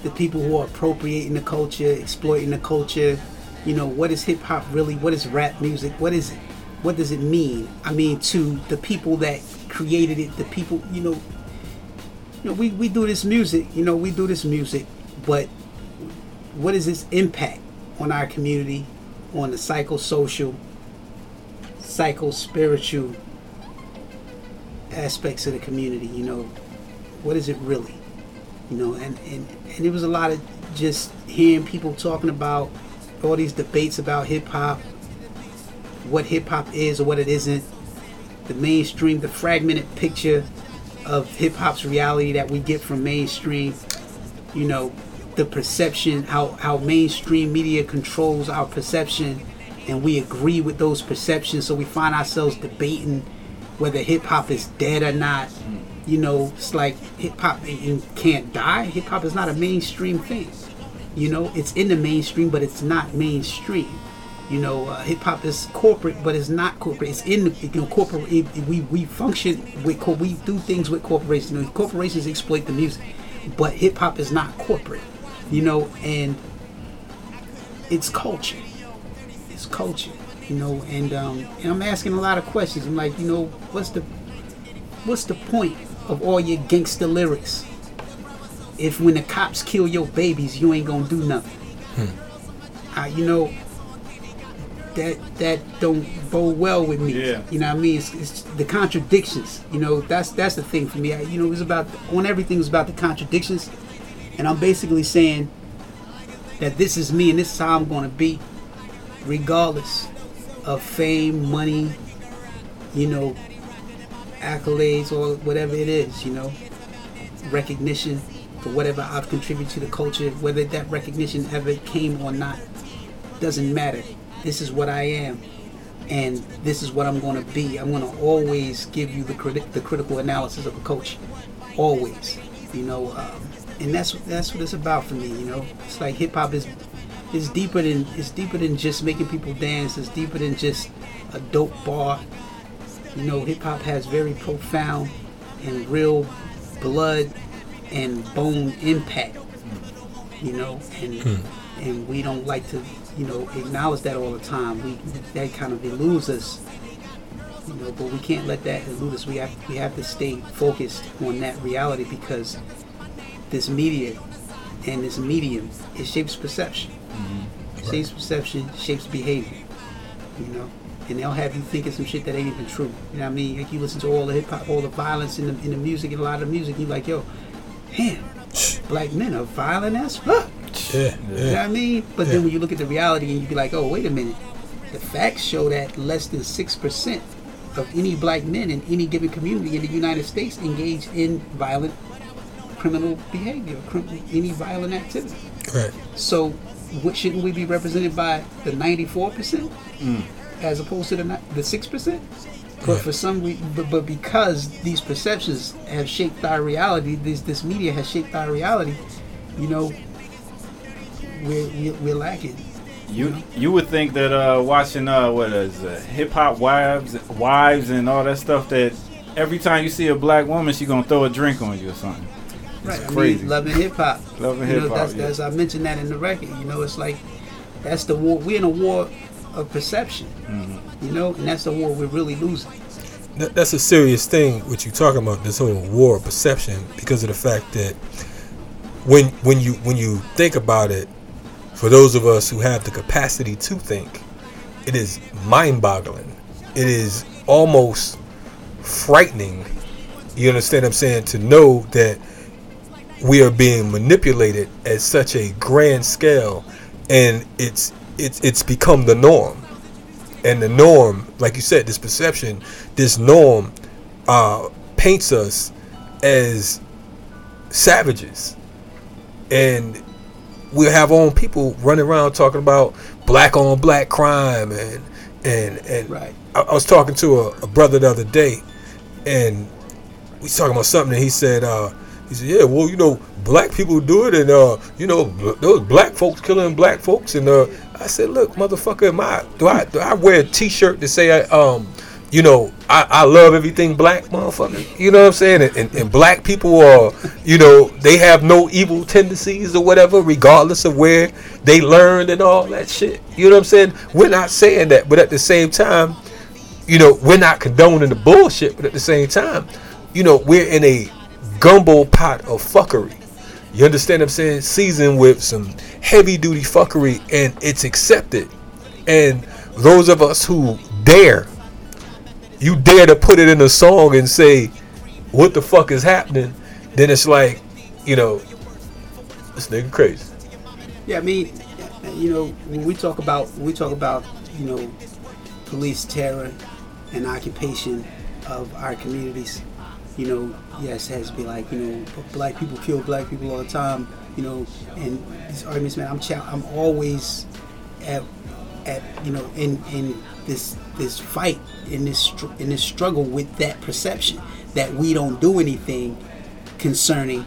the people who are appropriating the culture exploiting the culture. You know what is hip hop really? What is rap music? What is it? What does it mean? I mean to the people that created it the people you know you know we, we do this music you know we do this music but what is its impact on our community, on the psychosocial, psycho-spiritual aspects of the community? You know, what is it really? You know, and, and, and it was a lot of just hearing people talking about all these debates about hip hop, what hip hop is or what it isn't, the mainstream, the fragmented picture of hip hop's reality that we get from mainstream you know the perception how how mainstream media controls our perception and we agree with those perceptions so we find ourselves debating whether hip hop is dead or not. You know it's like hip hop can't die. Hip hop is not a mainstream thing. You know it's in the mainstream but it's not mainstream. You know uh, hip hop is corporate but it's not corporate. It's in the you know corporate it- we we function with co- we do things with corporations. You know, corporations exploit the music but hip hop is not corporate. You know and it's culture it's culture you know and um and I'm asking a lot of questions I'm like you know what's the what's the point of all your gangster lyrics if when the cops kill your babies, you ain't gonna do nothing. Uh, you know, that that don't bode well with me. Yeah. You know what I mean? It's, it's the contradictions. You know, that's that's the thing for me. I, you know, it's about on everything is about the contradictions, and I'm basically saying that this is me and this is how I'm gonna be, regardless of fame, money, you know, accolades or whatever it is. You know, recognition for whatever I've contributed to the culture, whether that recognition ever came or not, doesn't matter. This is what I am, and this is what I'm going to be. I'm going to always give you the criti- the critical analysis of a coach, always. You know, um, and that's that's what it's about for me. You know, it's like hip hop is is deeper than it's deeper than just making people dance. It's deeper than just a dope bar. You know, hip hop has very profound and real blood and bone impact. You know, and hmm. and we don't like to, you know, acknowledge that all the time. We that kind of eludes us. You know, but we can't let that elude us. We have we have to stay focused on that reality because this media and this medium it shapes perception. Mm-hmm. Shapes perception, shapes behavior. You know, and they'll have you thinking some shit that ain't even true. You know what I mean? Like you listen to all the hip hop, all the violence in the in the music and a lot of music, you like, yo, damn, black men are violent as fuck. Yeah, You know what I mean? But then when you look at the reality and you be like, oh, wait a minute. The facts show that less than 6% of any black men in any given community in the United States engage in violent criminal behavior, crim- any violent activity. Right. So, what shouldn't we be represented by the 94% as opposed to the the 6%? But for some but, but because these perceptions have shaped our reality, this this media has shaped our reality, you know, we're, we're, we're lacking. You you would think that uh, watching uh, what is uh, hip hop wives wives and all that stuff that every time you see a black woman she gonna throw a drink on you or something. Right. I crazy. mean, loving hip hop. Loving You know, hip-hop, That's, yeah. that's I mentioned that in the record. You know, it's like that's the war. We're in a war of perception. Mm-hmm. You know, and that's the war we're really losing. That, that's a serious thing. What you're talking about? This whole war of perception because of the fact that when when you when you think about it, for those of us who have the capacity to think, it is mind-boggling. It is almost frightening. You understand what I'm saying? To know that we are being manipulated at such a grand scale, and it's it's it's become the norm. And the norm, like you said, this perception, this norm, uh, paints us as savages, and we'll have our own people running around talking about black on black crime and and and Right. I, I was talking to a, a brother the other day, and we was talking about something, and he said, uh, he said, yeah, well, you know, black people do it, and uh, you know, those black folks killing black folks, and uh, I said, look, motherfucker, am I do I do I wear a T-shirt to say I um. You know, I, I love everything black, motherfucker. You know what I'm saying? And, and, and black people are, you know, they have no evil tendencies or whatever, regardless of where they learned and all that shit. You know what I'm saying? We're not saying that, but at the same time, you know, we're not condoning the bullshit, but at the same time, you know, we're in a gumbo pot of fuckery. You understand what I'm saying? Seasoned with some heavy duty fuckery, and it's accepted. And those of us who dare, you dare to put it in a song and say, what the fuck is happening? Then it's like, you know, this nigga crazy. Yeah, I mean, you know, when we talk about we talk about you know police terror and occupation of our communities, you know, yes, it has to be like you know, black people kill black people all the time, you know, and these arguments, man, I'm cha- I'm always at at you know in in this this fight in this in this struggle with that perception that we don't do anything concerning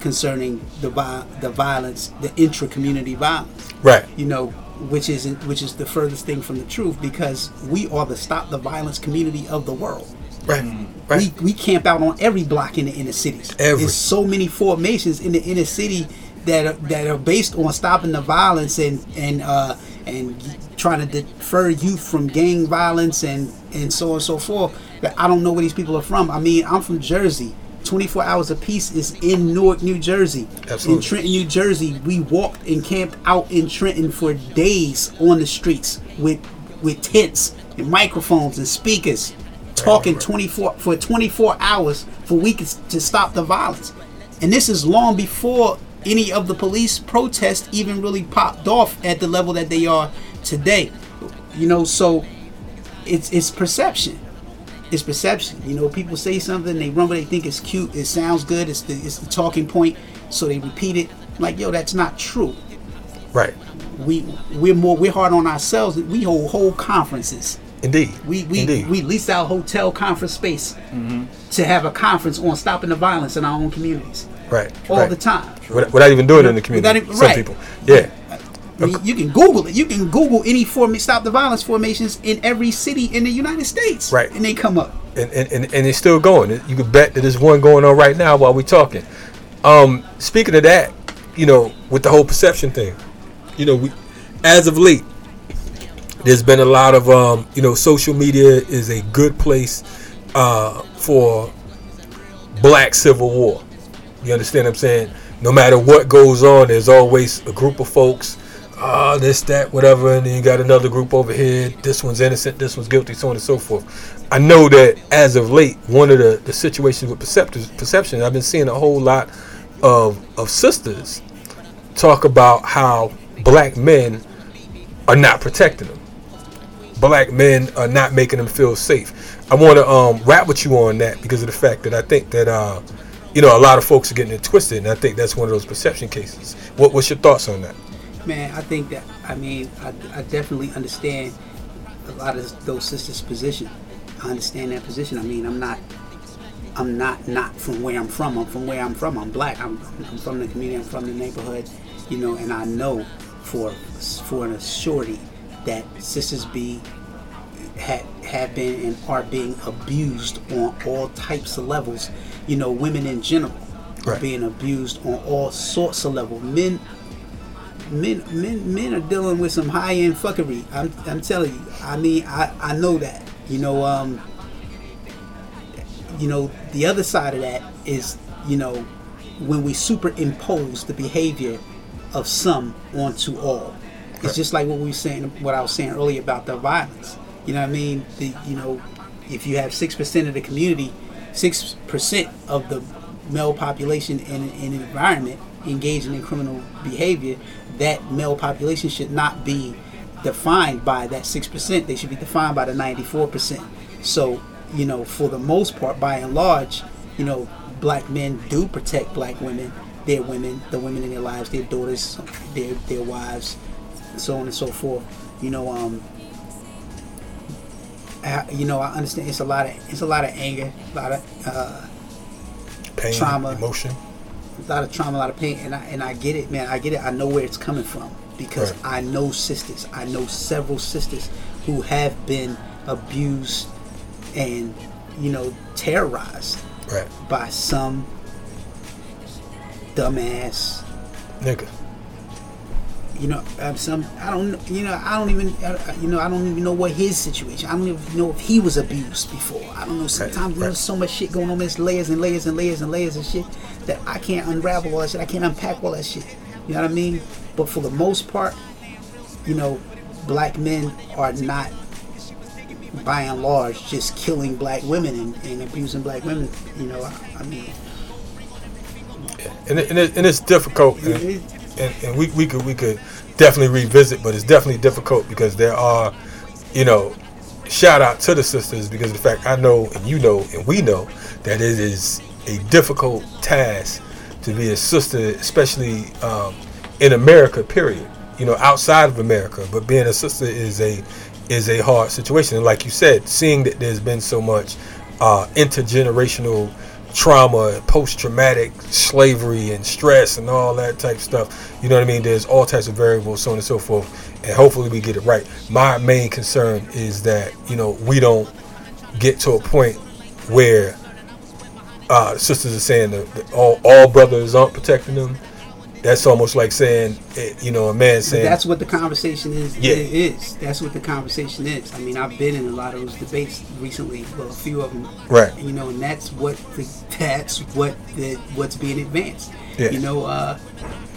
concerning the vi- the violence, the intra-community violence. Right. You know, which is which is the furthest thing from the truth because we are the stop the violence community of the world. Right. Right. We, we camp out on every block in the inner cities. Every. There's so many formations in the inner city that are, that are based on stopping the violence and and uh, and trying to defer youth from gang violence and and so on and so forth. But I don't know where these people are from. I mean, I'm from Jersey. 24 Hours of Peace is in Newark, New Jersey. Absolutely. In Trenton, New Jersey, we walked and camped out in Trenton for days on the streets with with tents and microphones and speakers, talking 24 for 24 hours for weeks to stop the violence. And this is long before any of the police protests even really popped off at the level that they are today. You know, so it's it's perception. It's perception. You know, people say something, they run what they think is cute, it sounds good, it's the it's the talking point, so they repeat it. Like, yo, that's not true. Right. We we're more we're hard on ourselves. We hold whole conferences. Indeed. We we Indeed. we lease our hotel conference space to have a conference on stopping the violence in our own communities right. all right. the time. Without, without even doing it in the community. Even- Some right. people. Yeah. I mean, you can Google it. You can Google any form stop the violence formations in every city in the United States. Right. And they come up. and, and, and, and it's still going. You can bet that there's one going on right now while we're talking. Um, speaking of that, you know, with the whole perception thing, you know, we as of late, there's been a lot of um, you know, social media is a good place uh, for black civil war. You understand what I'm saying? No matter what goes on, there's always a group of folks, ah, this, that, whatever, and then you got another group over here. This one's innocent, this one's guilty, so on and so forth. I know that as of late, one of the, the situations with perception, I've been seeing a whole lot of of sisters talk about how black men are not protecting them. Black men are not making them feel safe. I want to um, rap with you on that because of the fact that I think that uh, you know a lot of folks are getting it twisted, and I think that's one of those perception cases. What, what's your thoughts on that? Man, I think that I mean I, I definitely understand a lot of those sisters' position. I understand that position. I mean, I'm not I'm not not from where I'm from. I'm from where I'm from. I'm black. I'm, I'm from the community. I'm from the neighborhood. You know, and I know for for an surety that sisters be had have been and are being abused on all types of levels. You know, women in general are being abused on all sorts of levels. Men men men men are dealing with some high end fuckery. I'm I'm telling you. I mean I I know that. You know um you know the other side of that is you know when we superimpose the behavior of some onto all. It's just like what we were saying what I was saying earlier about the violence. You know what I mean? The you know if you have six percent of the community, six percent of the male population in, in an environment engaging in criminal behavior, that male population should not be defined by that six percent. They should be defined by the ninety four percent. So, you know, for the most part, by and large, you know, black men do protect black women, their women, the women in their lives, their daughters, their their wives, so on and so forth. You know, um, I, you know, I understand it's a lot of it's a lot of anger, a lot of uh, Pain, Trauma. emotion. a lot of trauma, a lot of pain, and I and I get it, man. I get it. I know where it's coming from because Right. I know sisters. I know several sisters who have been abused and you know terrorized Right, by some dumbass. nigga. You know, um, some I don't. You know, I don't even. I, I- you know, I don't even know what his situation. I don't even know if he was abused before. I don't know. Sometimes right. there's so much shit going on. There's layers and layers and layers and layers of shit that I can't unravel all that shit. I can't unpack all that shit. You know what I mean? But for the most part, you know, black men are not, by and large, just killing black women and, and abusing black women. You know, I, I mean, and, it, and, it, and it's difficult, and, and, and we, we could we could definitely revisit, but it's definitely difficult because there are, you know, shout out to the sisters because in fact I know and you know and we know that it is a difficult task to be a sister, especially um, in America. Period. You know, outside of America, but being a sister is a is a hard situation. And like you said, seeing that there's been so much uh, intergenerational trauma, post traumatic slavery, and stress, and all that type of stuff. You know what I mean? There's all types of variables, so on and so forth. And hopefully we get it right. My main concern is that you know we don't get to a point where uh, sisters are saying that, that all, all brothers aren't protecting them. That's almost like saying, eh, you know, a man But saying, that's what the conversation is. Yeah. It is. That's what the conversation is. I mean, I've been in a lot of those debates recently. Well, a few of them. Right. You know, and that's what the, that's what the what's being advanced. Yeah. You know, uh,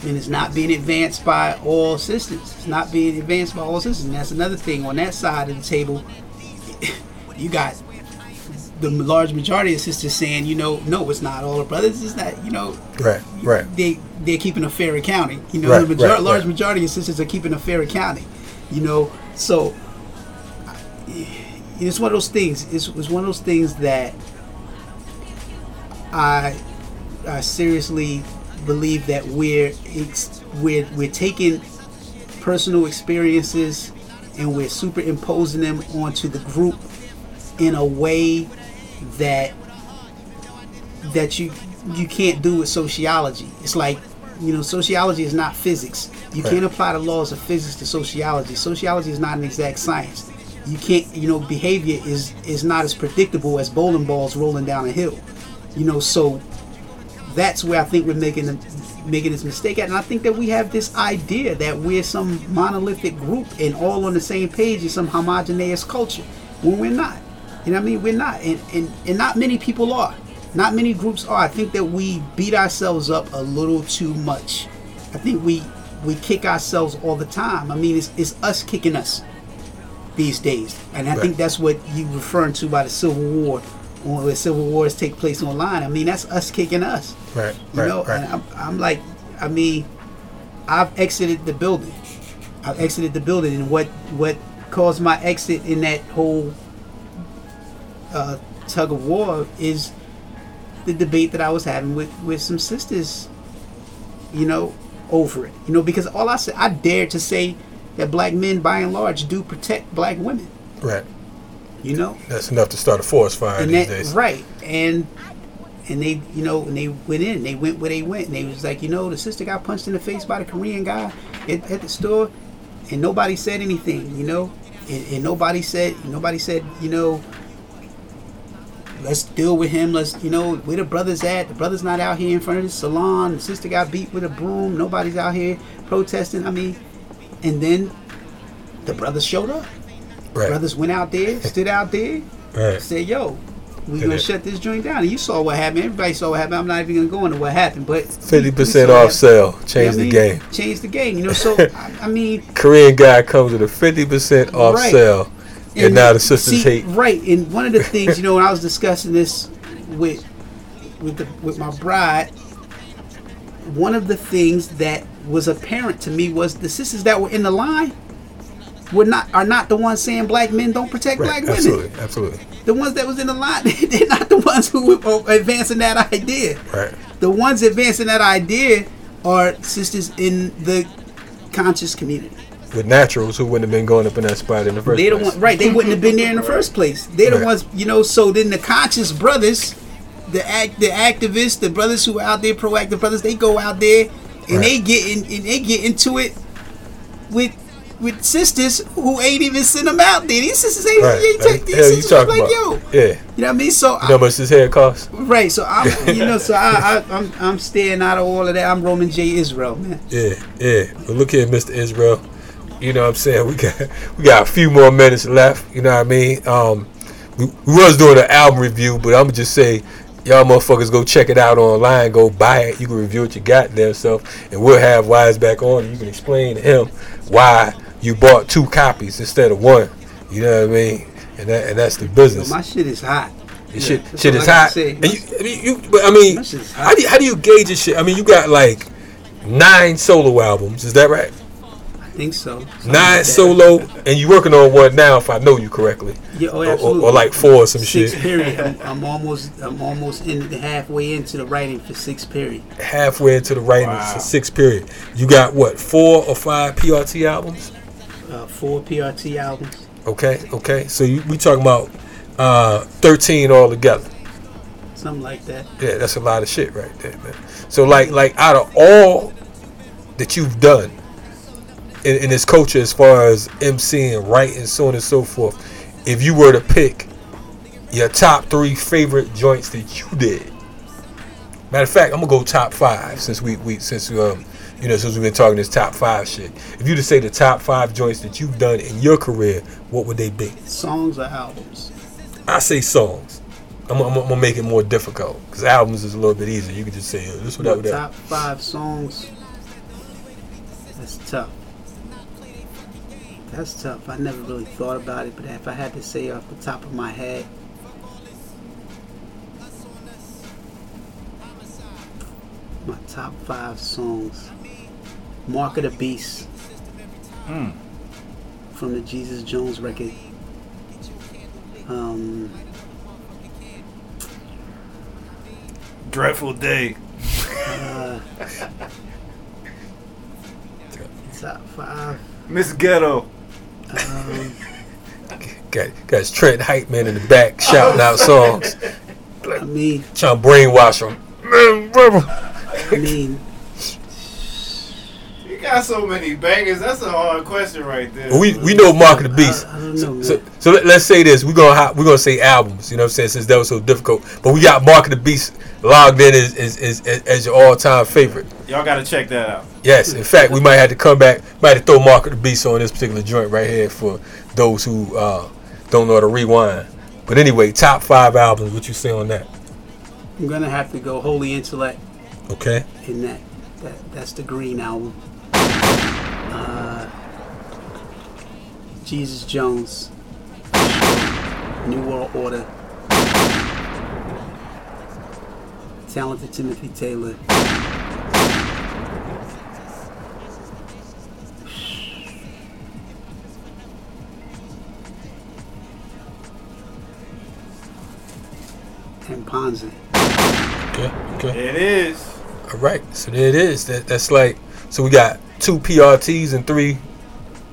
and it's not being advanced by all systems. It's not being advanced by all systems. And that's another thing. On that side of the table, you got the large majority of sisters saying, you know, no, it's not all the brothers. It's not, you know, right, right, they they're keeping a fair accounting. You know, Right, the major- right, large right. majority of sisters are keeping a fair accounting. You know, so it's one of those things. It's, it's one of those things that I I seriously believe that we're ex- we're we're taking personal experiences and we're superimposing them onto the group in a way that that you you can't do with sociology. It's like you know, sociology is not physics. You Right. can't apply the laws of physics to sociology. Sociology is not an exact science. You can't, you know, behavior is is not as predictable as bowling balls rolling down a hill. You know, so that's where I think we're making the, making this mistake at. And I think that we have this idea that we're some monolithic group and all on the same page in some homogeneous culture when we're not. You know what I mean? We're not. And, and, and not many people are. Not many groups are. I think that we beat ourselves up a little too much. I think we we kick ourselves all the time. I mean, it's, it's us kicking us these days. And I Right. think that's what you're referring to by the Civil War, where Civil Wars take place online. I mean, that's us kicking us. right, You right, know, right. and I'm, I'm like, I mean, I've exited the building. I've exited the building, and what what caused my exit in that whole uh, tug of war is the debate that I was having with with some sisters. You know, over it. You know, because all I said, I dared to say that black men, by and large, do protect black women. right. You know, That's enough to start a forest fire and these that days. right and and they you know and they went in they went where they went and they was like you know the sister got punched in the face by the korean guy at, at the store and nobody said anything you know and, and nobody said nobody said you know let's deal with him let's you know where the brothers at the brother's not out here in front of the salon the sister got beat with a broom nobody's out here protesting i mean and then the brothers showed up Right, brothers went out there stood out there right. said, "Yo, we And gonna it- shut this joint down." And you saw what happened. Everybody saw what happened. I'm not even gonna go into what happened, but Fifty percent off sale. you know Change the mean? game. Change the game. You know, so I, I mean, Korean guy comes with a fifty percent off Right. sale, and, now the sisters see, hate. Right, and one of the things you know when I was discussing this with with the, with my bride, one of the things that was apparent to me was the sisters that were in the line were not are not the ones saying black men don't protect Right, black women. absolutely, absolutely. The ones that was in the line, they're not the ones who were advancing that idea. Right, The ones advancing that idea are sisters in the conscious community. With naturals who wouldn't have been going up in that spot in the first They place. want right. They wouldn't have been there in the first place. They're the ones, you know. So then the conscious brothers, the act, the activists, the brothers who are out there, proactive brothers, they go out there and Right. they get in, and they get into it with with sisters who ain't even sent them out there. These sisters ain't, Right, ain't take these hell you sisters talking like about? yo. Yeah, You know what I mean? So you how much his hair cost? Right, so I'm, you know, so I, I, I'm, I'm staying out of all of that. I'm Roman J. Israel, man. Yeah, yeah. But look here, Mr. Israel. You know what I'm saying? We got we got a few more minutes left. You know what I mean? Um, we, we was doing an album review, but I'm just say, y'all motherfuckers go check it out online. Go buy it. You can review it your goddamn self, and we'll have Wise back on. And you can explain to him why you bought two copies instead of one. You know what I mean? And that and that's the business. My shit is hot. Your shit, shit is hot. say. And you, I mean, you, but I mean, My shit is hot. how do you, how do you gauge this shit? I mean, you got like nine solo albums. Is that right? I think so. Something Nine like solo, and you working on one now, if I know you correctly. Yeah, oh, Or- or, absolutely. or like four or some six shit. period. I'm, I'm almost, I'm almost in halfway into the writing for six period. Halfway into the writing, Wow. it's a six period. You got what? Four or five PRT albums? Uh, four PRT albums. Okay, okay. So you, we talking about uh, thirteen altogether. Something like that. Yeah, that's a lot of shit right there, man. So like like out of all that you've done in, in this culture as far as MCing, writing, so on and so forth, if you were to pick your top three favorite joints that you did. Matter of fact, I'm gonna go top five since we, we since um, you know, since we've been talking this top five shit. If you to say the top five joints that you've done in your career, what would they be? Songs or albums? I say songs. I'm, I'm, I'm gonna make it more difficult because albums is a little bit easier. You can just say this, whatever, that. top five songs. That's tough. That's tough. I never really thought about it, but if I had to say off the top of my head, my top five songs. Mark of the Beast Hmm. from the Jesus Jones record. Um, Dreadful day. uh, top five. Miss Ghetto. Got, got his Trent hype man in the back shouting out songs, I mean, trying to brainwash him. Man, brother. I mean, You got so many bangers. That's a hard question right there. We we know Mark of the Beast. I, I don't know, man. So, so let, us say this: we're gonna we're gonna say albums. You know what I'm saying? Since that was so difficult, but we got Mark of the Beast logged in as as, as, as, as your all time favorite. Y'all gotta check that out. Yes, in fact, we might have to come back, might have to throw Mark of the Beast on this particular joint right here for those who uh, don't know how to rewind. But anyway, top five albums. What you say on that? I'm gonna have to go Holy Intellect Okay. in that. That that's the Green album. Uh, Jesus Jones, New World Order, Talented Timothy Taylor. Ponzi. Okay. Okay. It is. All right. So there it is. That, that's like so we got two PRTs and three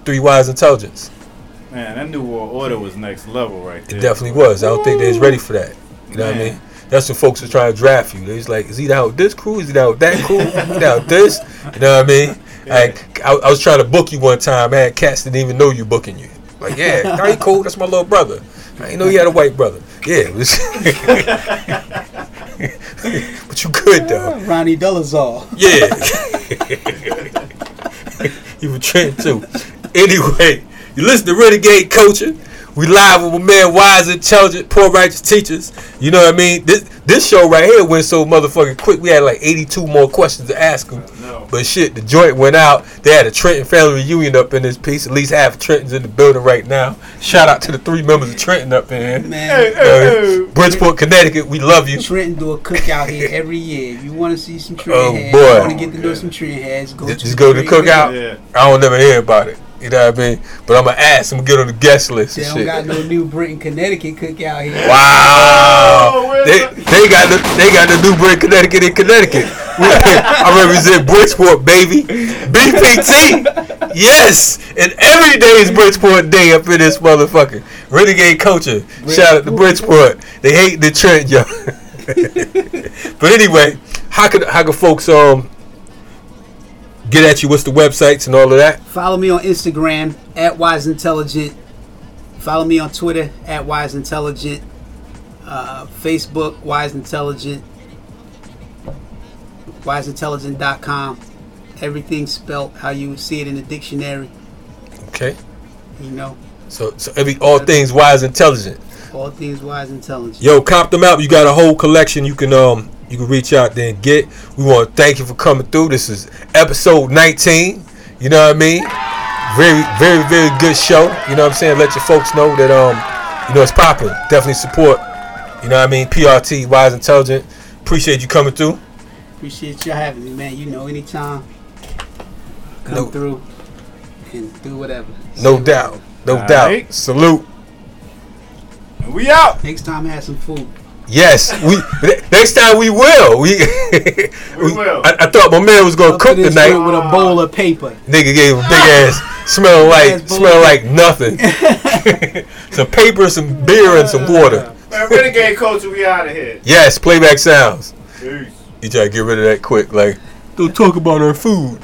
three Wise Intelligents. Man, that New World Order was next level right there. It definitely was. I don't think they was ready for that. You know what I mean? That's when folks are trying to draft you. They was like, is he down with this crew? Is he down with that crew? Is he down with this? You know what I mean? Like, I, I was trying to book you one time. I had cats didn't even know you booking you. Like, yeah, no, he cool. That's my little brother. I didn't know you had a white brother. Yeah. but you good, though. Ronnie Delazar. Yeah. you were Trent too. Anyway, you listen to Renegade Culture. We live with my man Wise, Intelligent, Poor Righteous Teachers. You know what I mean? This this show right here went so motherfucking quick. We had like 82 more questions to ask them. No. But shit, the joint went out. They had a Trenton family reunion up in this piece. At least half of Trenton's in the building right now. Shout out to the three members of Trenton up in here. Man, Uh, Bridgeport, Connecticut, we love you. Trenton do a cookout here every year. If you want to see some Trenton Oh, heads, boy. you want to get to know some Trenton heads, go Just, to just go to the cookout. Yeah. I don't never hear about it. You know what I mean? But I'm gonna ask. I'm gonna get on the guest list They and don't shit. got no New Britain, Connecticut cookout here. Wow. Oh, they, they got the they got the New Britain Connecticut in Connecticut. I represent Bridgeport, baby. BPT. Yes. And every day is Bridgeport Day up in this motherfucker. Renegade culture. Shout out to Bridgeport. They hate the trend, yo. but anyway, how could how could folks um get at you? What's the websites and all of that? Follow me on Instagram at Wise Intelligent. Follow me on Twitter at Wise Intelligent. Uh, Facebook Wise Intelligent. WiseIntelligent.com. Everything spelt how you would see it in the dictionary. Okay. You know, So so every all things wise intelligent. all things Wise Intelligent. Yo, comp them out. You got a whole collection you can um you can reach out there and get. We want to thank you for coming through. This is episode 19. You know what I mean? Very, very, very good show. You know what I'm saying? Let your folks know that um, you know it's popping. Definitely support. You know what I mean? PRT, wise, intelligent. Appreciate you coming through. Appreciate you having me, man. You know, anytime. Come No- through and do whatever. No doubt. No All doubt. right. Salute. We out. Next time, have some food. Yes, we. next time we will. We. We will. I, I thought my man was gonna Up cook to this tonight. with a bowl of paper. Nigga gave a big ass smell like smell like nothing. some paper, some beer, and some water. Man, Renegade Culture, we out of here. Yes, playback sounds. Peace. You try to get rid of that quick, like don't talk about our food.